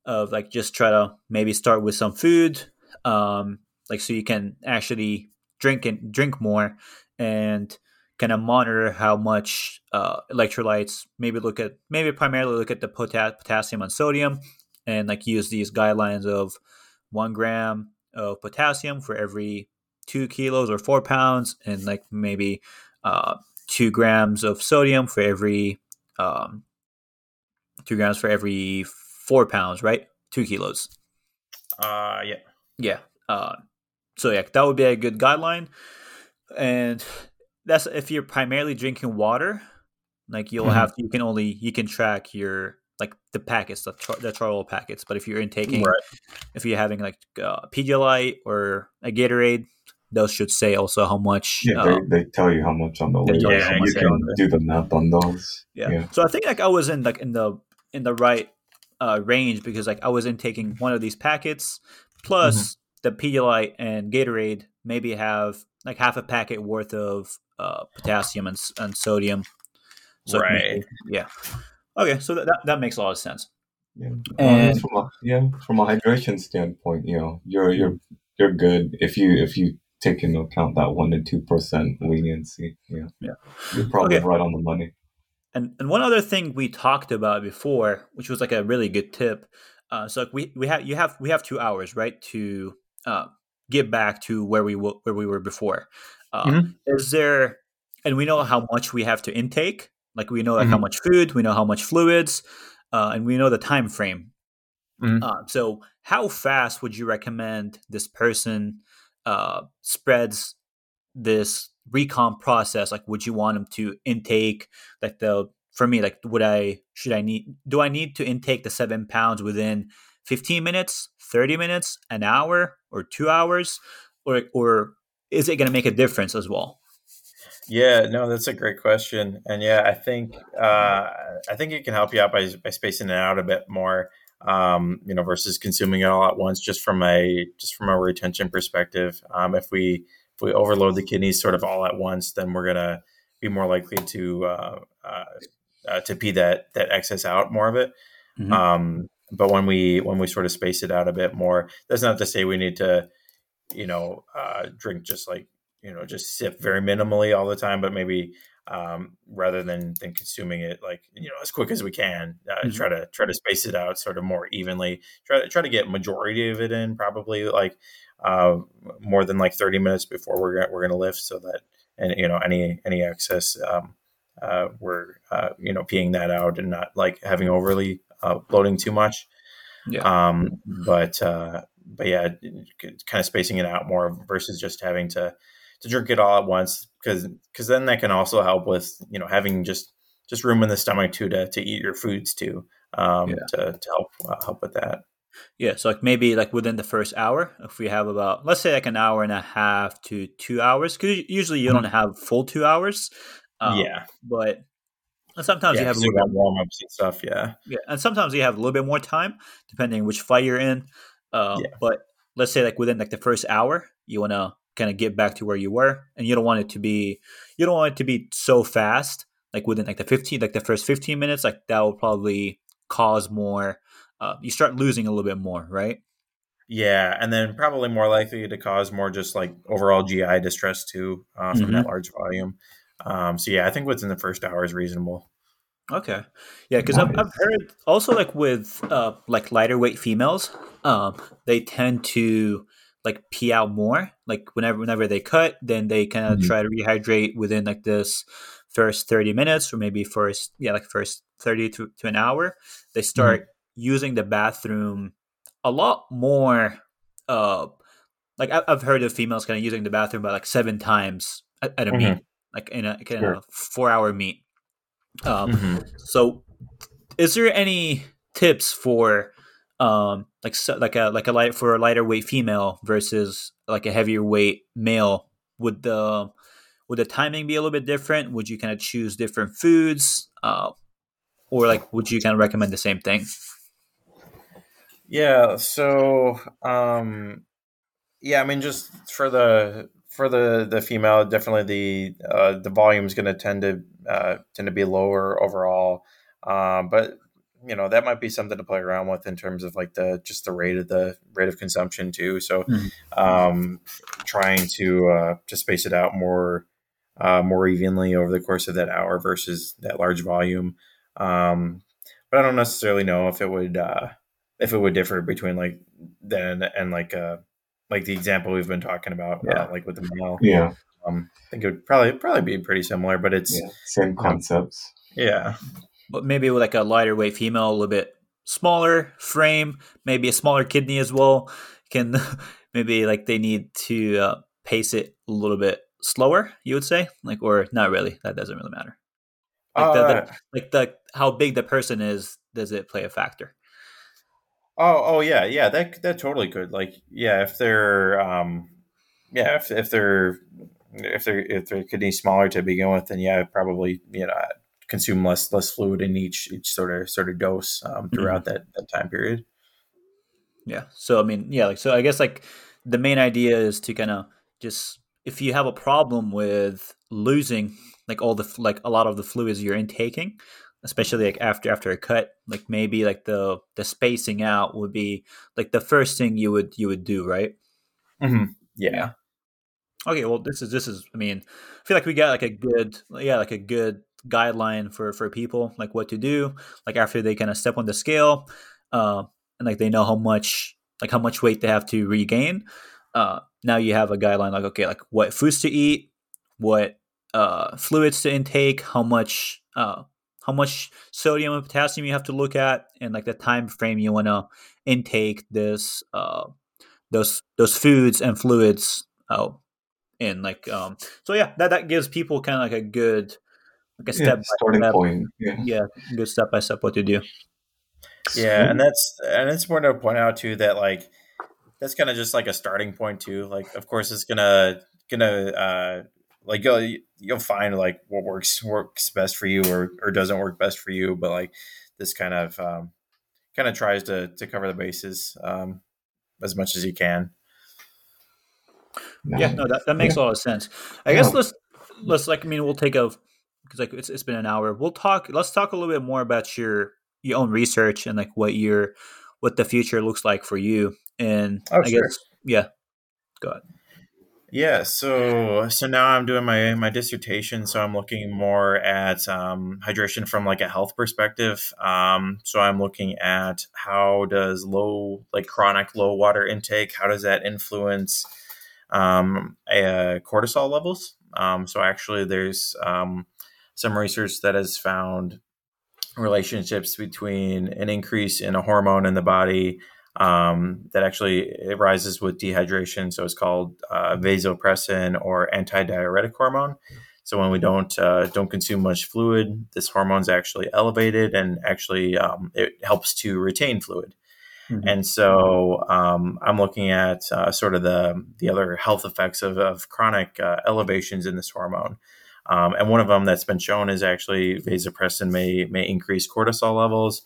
of like just try to maybe start with some food, um, like so you can actually drink and drink more, and kind of monitor how much uh, electrolytes. Maybe look at maybe primarily look at the pota- potassium and sodium, and like use these guidelines of one gram of potassium for every two kilos or four pounds, and like maybe uh, two grams of sodium for every um, two grams for every four pounds, right? Two kilos. Uh, yeah. Yeah. Uh, so yeah, that would be a good guideline, and that's if you're primarily drinking water. Like you'll Mhm. have you can only you can track your like the packets the char- the charcoal packets, but if you're intaking Right. if you're having like uh, Pedialyte or a Gatorade, those should say also how much. Yeah, uh, they, they tell you how much on the label. Yeah, you can on do the math on those. yeah. Yeah. So I think like I was in like in the in the right uh, range because like I was intaking one of these packets plus the Pedialyte and Gatorade maybe have like half a packet worth of uh, potassium and, and sodium. So Right. maybe- yeah. Okay, so that, that that makes a lot of sense. Yeah. And- And from a, yeah, from a hydration standpoint, you know, you're you're you're good if you if you take into account that one to two percent leniency. Yeah. Yeah. You're probably Okay. right on the money. And and one other thing we talked about before, which was like a really good tip. Uh, so like we we have you have we have two hours right to uh, get back to where we w- where we were before. Uh, Mhm. Is there, and we know how much we have to intake. Like we know like how Mhm. much food, we know how much fluids, uh, and we know the time frame. Mhm. Uh, so how fast would you recommend this person uh, spreads this recon process? Like, would you want them to intake like the for me like would I should I need do I need to intake the seven pounds within fifteen minutes, thirty minutes, an hour, or two hours, or or is it going to make a difference as well? Yeah, no, that's a great question, and yeah, I think uh, I think it can help you out by by spacing it out a bit more, um, you know, versus consuming it all at once. Just from a just from a retention perspective, um, if we if we overload the kidneys sort of all at once, then we're gonna be more likely to uh, uh, uh, to pee that that excess out more of it. Mhm. Um, but when we when we sort of space it out a bit more, that's not to say we need to, you know, uh, drink just like you know just sip very minimally all the time, but maybe um, rather than than consuming it like you know as quick as we can, uh, Mhm. try to try to space it out sort of more evenly. Try to try to get majority of it in, probably like uh, more than like thirty minutes before we're gonna, we're going to lift, so that and you know any any excess um, uh, we're uh, you know peeing that out and not like having overly uh, loading too much. Yeah. Um, but uh, but yeah, kind of spacing it out more versus just having to to drink it all at once because because then that can also help with you know having just just room in the stomach too to, to eat your foods too um, Yeah. to, to help uh, help with that. Yeah, so like maybe like within the first hour, if we have about let's say like an hour and a half to two hours, because usually you don't have full two hours. Um, yeah, but sometimes yeah, you have a little got warm ups and stuff. Yeah, Yeah, and sometimes you have a little bit more time depending which fight you're in. Um, Yeah. But let's say like within like the first hour, you want to kind of get back to where you were, and you don't want it to be you don't want it to be so fast like within like the 15 like the first 15 minutes like that will probably cause more uh, you start losing a little bit more right yeah and then probably more likely to cause more just like overall gi distress too uh, from mm-hmm. that large volume um, so yeah i think within the first hour is reasonable okay yeah because nice. I've, I've, heard also like with uh, like lighter weight females um, they tend to like pee out more like whenever whenever they cut then they kind of mm-hmm. try to rehydrate within like this first 30 minutes or maybe first yeah like first 30 to, to an hour they start mm-hmm. using the bathroom a lot more uh like i've heard of females kind of using the bathroom by like seven times at, at a mm-hmm. meet like in a, in sure. a four hour meet um mm-hmm. so is there any tips for um like so, like a like a light for a lighter weight female versus like a heavier weight male would the would the timing be a little bit different? Would you kind of choose different foods, uh, or like would you kind of recommend the same thing? Yeah. So, um, yeah, I mean, just for the for the the female, definitely the uh, the volume is going to tend to uh, tend to be lower overall. Um, but you know that might be something to play around with in terms of like the just the rate of the rate of consumption too. So, mm-hmm. um, trying to uh, to space it out more uh, more evenly over the course of that hour versus that large volume. Um, but I don't necessarily know if it would uh, if it would differ between like then and like uh like the example we've been talking about, uh, yeah. uh, like with the male. Yeah. Um, I think it would probably probably be pretty similar, but it's yeah, same concepts. Yeah. But maybe with like a lighter weight female, a little bit smaller frame, maybe a smaller kidney as well. Can maybe like they need to uh, pace it a little bit slower, you would say, like, or not really. That doesn't really matter. Like, uh, the, the, uh, like the how big the person is, does it play a factor? Oh, oh yeah, yeah. That that totally could. Like, yeah, if they're, um, yeah, if if they're if they're if their kidney smaller to begin with, then yeah, probably you know consume less less fluid in each each sort of sort of dose um, mm-hmm. throughout mm-hmm. that that time period. Yeah. So I mean, yeah, like so I guess like the main idea is to kind of just if you have a problem with losing like all the like a lot of the fluids you're intaking especially like after after a cut like maybe like the the spacing out would be like the first thing you would you would do right mm-hmm. yeah. yeah okay well this is this is i mean i feel like we got like a good yeah like a good guideline for for people like what to do like after they kind of step on the scale uh, and like they know how much like how much weight they have to regain uh, now you have a guideline like okay like what foods to eat what uh, fluids to intake how much uh, how much sodium and potassium you have to look at and like the time frame you want to intake this uh, those those foods and fluids uh, in like um so yeah that that gives people kind of like a good like a step yeah, starting step, point yeah. yeah good step by step what to do yeah and that's and it's important to point out too that like that's kind of just like a starting point too. Like, of course, it's gonna gonna uh, like you'll you'll find like what works works best for you or or doesn't work best for you. But like this kind of um, kind of tries to to cover the bases um, as much as you can. Yeah, no, that, that makes yeah. a lot of sense. I yeah. guess let's let's like I mean we'll take a because like it's, it's been an hour. We'll talk. Let's talk a little bit more about your your own research and like what your what the future looks like for you and oh, I sure. guess yeah, go ahead. Yeah, so so now I'm doing my my dissertation, so I'm looking more at um, hydration from like a health perspective. Um, so I'm looking at how does low like chronic low water intake how does that influence um, cortisol levels? Um, so actually, there's um, some research that has found relationships between an increase in a hormone in the body um, that actually it rises with dehydration. So it's called uh, vasopressin or antidiuretic hormone. So when we don't uh, don't consume much fluid, this hormone is actually elevated, and actually um, it helps to retain fluid. Mm-hmm. And so um, I'm looking at uh, sort of the the other health effects of, of chronic uh, elevations in this hormone. Um, and one of them that's been shown is actually vasopressin may may increase cortisol levels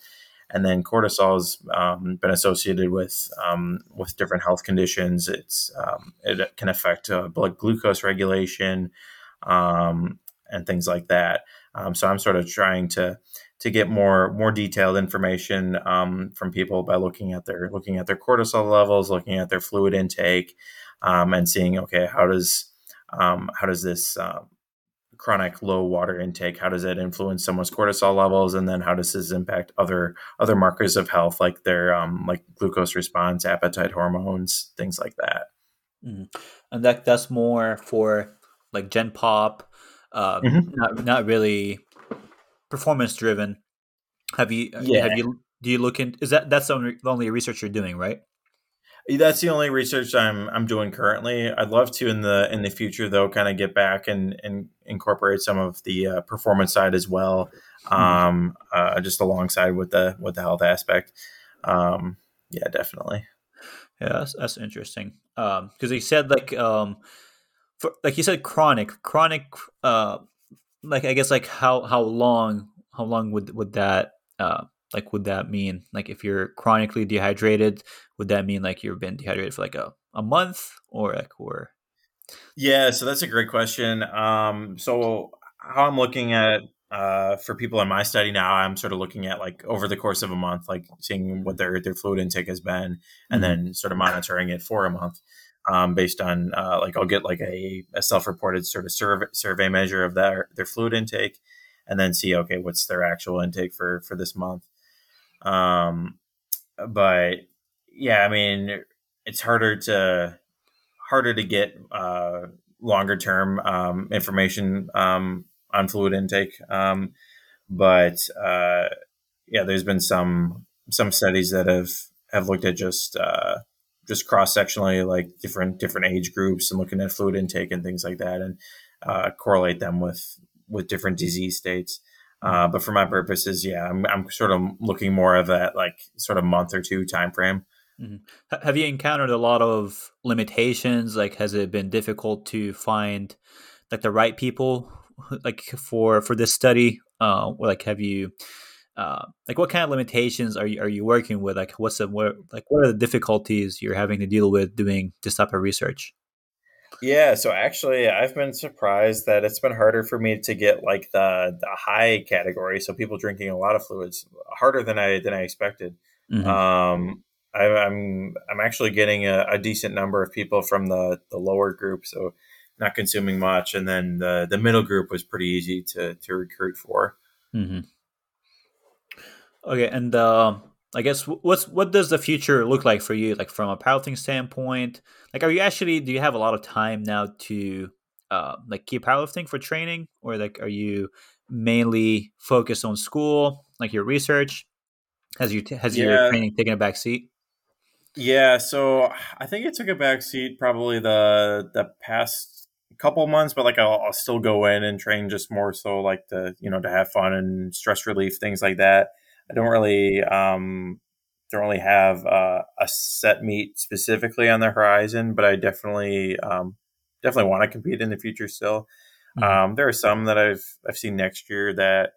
and then cortisol has um, been associated with um, with different health conditions. It's um, it can affect uh, blood glucose regulation um, and things like that. So I'm sort of trying to to get more more detailed information um, from people by looking at their looking at their cortisol levels, looking at their fluid intake, um, and seeing okay how does um, how does this um, chronic low water intake how does it influence someone's cortisol levels and then how does this impact other other markers of health like their um, like glucose response appetite hormones things like that mm-hmm. and that that's more for like gen pop uh, mm-hmm. not, not really performance driven have you yeah. have you do you look in is that that's the only, the only research you're doing right that's the only research I'm I'm doing currently. I'd love to in the in the future though, kind of get back and and incorporate some of the uh, performance side as well, hmm. um, uh, just alongside with the with the health aspect. Um, yeah, definitely. Yeah, that's, that's interesting. Because um, he said like um, for like you said chronic chronic uh, like I guess like how how long how long would would that uh like would that mean? Like if you're chronically dehydrated would that mean like you've been dehydrated for like a, a month or like or? Yeah so that's a great question. Um so how i'm looking at uh, for people in my study now, I'm sort of looking at like over the course of a month, like seeing what their their fluid intake has been, and mm-hmm. then sort of monitoring it for a month, um, based on uh, like I'll get like a, a self reported sort of survey survey measure of their their fluid intake, and then see okay what's their actual intake for for this month, um, but yeah, I mean, it's harder to harder to get uh, longer term um, information um, on fluid intake. Um, but uh, yeah, there's been some some studies that have have looked at just uh, just cross sectionally, like different different age groups, and looking at fluid intake and things like that, and uh, correlate them with with different disease states. Uh, but for my purposes, yeah, I'm, I'm sort of looking more of that like sort of month or two time frame. Mm-hmm. Have you encountered a lot of limitations? Like, has it been difficult to find like the right people like for for this study? Uh, like, have you uh, like what kind of limitations are you are you working with? Like, what's the what, like what are the difficulties you're having to deal with doing this type of research? Yeah, so actually, I've been surprised that it's been harder for me to get like the the high category, so people drinking a lot of fluids, harder than I than I expected. Mm-hmm. Um, I, am I'm actually getting a, a, decent number of people from the the lower group, so not consuming much, and then the the middle group was pretty easy to to recruit for. Mm-hmm. Okay, and uh, I guess what's what does the future look like for you? Like from a powerlifting standpoint, like are you actually do you have a lot of time now to uh, like keep powerlifting for training, or like are you mainly focused on school, like your research? Has you has yeah. your training taken a back seat? Yeah, so I think it took a back seat probably the the past couple months, but like I'll, I'll still go in and train just more so like to you know to have fun and stress relief things like that. I don't really um, don't really have uh, a set meet specifically on the horizon, but I definitely um, definitely want to compete in the future still. Mm-hmm. Um, there are some that I've I've seen next year that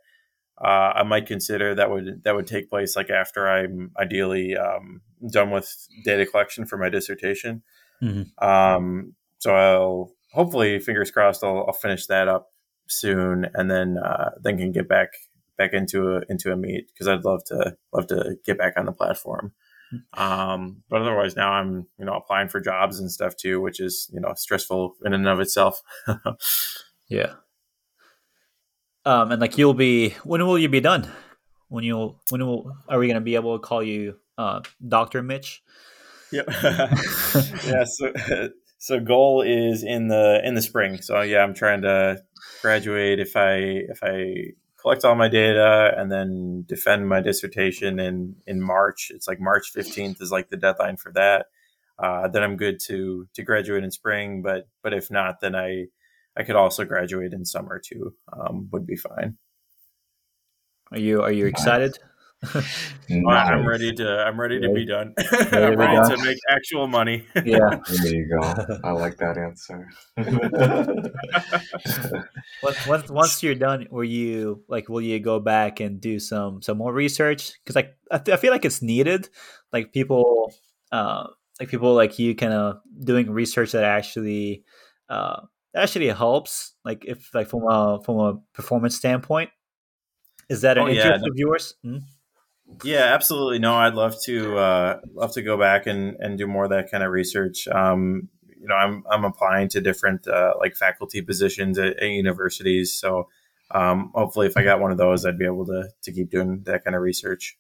uh, I might consider that would that would take place like after I'm ideally um, done with data collection for my dissertation. Mm-hmm. Um, so I'll hopefully, fingers crossed, I'll, I'll finish that up soon, and then uh, then can get back back into a into a meet because I'd love to love to get back on the platform. Um, but otherwise, now I'm you know applying for jobs and stuff too, which is you know stressful in and of itself. yeah. Um, and like you'll be when will you be done? When you'll when will are we going to be able to call you uh, Doctor Mitch? Yep. yeah. So so goal is in the in the spring. So yeah, I'm trying to graduate if I if I collect all my data and then defend my dissertation in in March. It's like March 15th is like the deadline for that. Uh, then I'm good to to graduate in spring. But but if not, then I I could also graduate in summer too. Um, would be fine. Are you are you excited? Nice. I'm ready to. I'm ready to be done. I'm ready to make actual money. yeah, there you go. I like that answer. once, once you're done, will you like? Will you go back and do some some more research? Because like I, th- I feel like it's needed. Like people, uh, like people like you, kind of doing research that actually. Uh, that actually helps. Like if like from a from a performance standpoint, is that an Oh, yeah, interest no- of yours? Mhm. Yeah, absolutely. No, I'd love to uh, love to go back and, and do more of that kind of research. Um, you know, I'm I'm applying to different uh, like faculty positions at, at universities. So um, hopefully, if I got one of those, I'd be able to to keep doing that kind of research.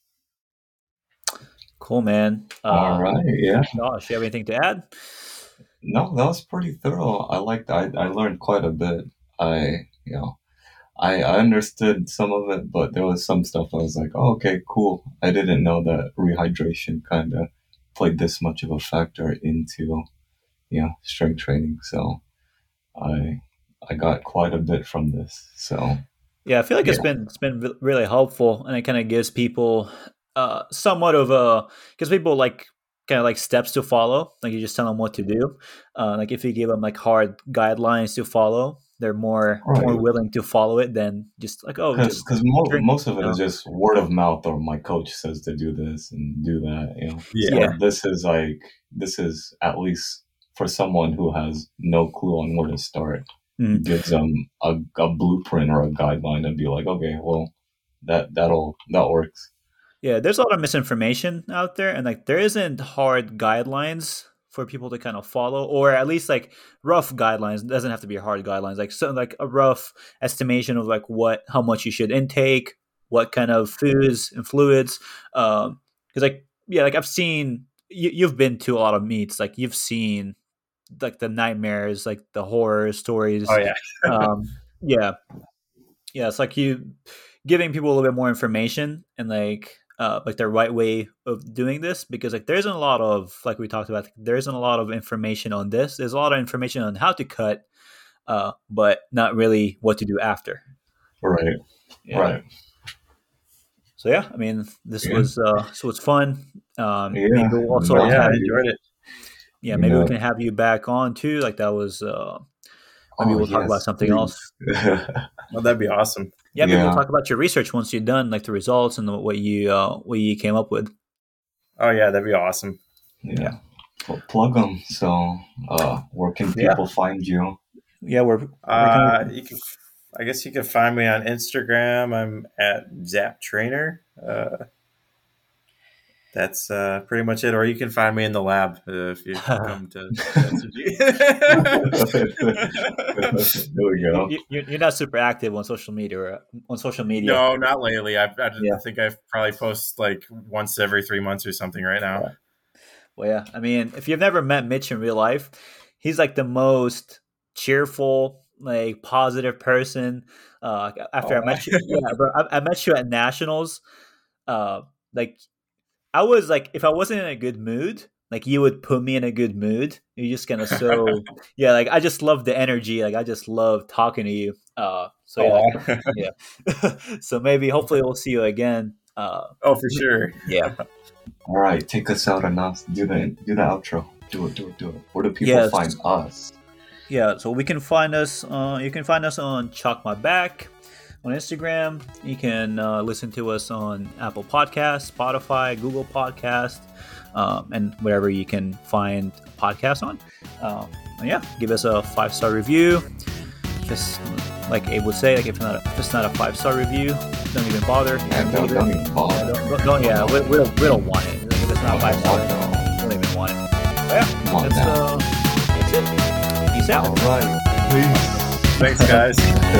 Cool, man. Uh, All right, yeah. Josh, you have anything to add? No, that was pretty thorough. I liked. I I learned quite a bit. I you know, I I understood some of it, but there was some stuff I was like, oh, okay, cool. I didn't know that rehydration kind of played this much of a factor into you know strength training. So I I got quite a bit from this. So Yeah, I feel like it's been it's been really helpful, and it kind of gives people uh, somewhat of a gives people like kind of like steps to follow. Like you just tell them what to do. Uh, like if you give them like hard guidelines to follow, they're more more willing to follow it than just like oh because just mo- most of it you is just word of mouth or my coach says to do this and do that you know Yeah. Yeah. This is like this is at least for someone who has no clue on where to start Mhm. gives them a, a blueprint or a guideline and be like okay well that that'll that works Yeah, there's a lot of misinformation out there, and like there isn't hard guidelines for people to kind of follow, or at least like rough guidelines. It doesn't have to be hard guidelines, like so like a rough estimation of like what how much you should intake, what kind of foods and fluids. Um, because like yeah, like I've seen you, you've been to a lot of meets, like you've seen like the nightmares, like the horror stories Oh yeah, um, yeah, yeah. It's like you giving people a little bit more information and like uh, like the right way of doing this because like there isn't a lot of like we talked about there isn't a lot of information on this. There's a lot of information on how to cut, uh, but not really what to do after. right Yeah. right So yeah, I mean this Yeah. was uh, so it's fun. Um, Yeah. maybe we'll also yeah, have, enjoyed it. yeah maybe we can have you back on too. Like that was uh, Maybe Oh, we'll talk about something please. else. Well, that'd be awesome. Yeah. Maybe we'll talk about your research once you're done, like the results and what you uh, what you came up with. Oh yeah, that'd be awesome. yeah well, plug them so uh where can Yeah. people find you Yeah, we're, we're Uh, you can, I guess you can find me on Instagram. I'm at Zap Trainer. Uh, that's uh, pretty much it. Or you can find me in the lab uh, if you come to. there we go you, you- you're not super active on social media or on social media. no, not lately. I, I, Yeah. think I probably post like once every three months or something right now. Well, yeah. I mean, if you've never met Mitch in real life, he's like the most cheerful, like positive person. Uh, after Oh, I met you, yeah, bro, I, I met you at nationals. Uh, like I was like, if I wasn't in a good mood, like you would put me in a good mood. You're just gonna so yeah. Like I just love the energy. Like I just love talking to you. Uh, so yeah. Oh, so maybe hopefully we'll see you again. Uh, oh, for sure. yeah. all right take us out and us do the do the outro do it do it do it where do people Yes. find us Yeah, so we can find us. Uh, you can find us on Chalk My Back on Instagram. You can uh, listen to us on Apple Podcasts, Spotify, Google Podcast, um, and wherever you can find podcasts on. Um, yeah, give us a five star review. Just like Abe would say, like if it's not a, if it's not a five star review, don't even bother. yeah don't, don't even bother don't, don't, don't- yeah, we, we, don't, we don't want it. If it's not five star, we don't even want it. But yeah, on that's, uh, that's it. Peace out. all right peace Thanks, guys.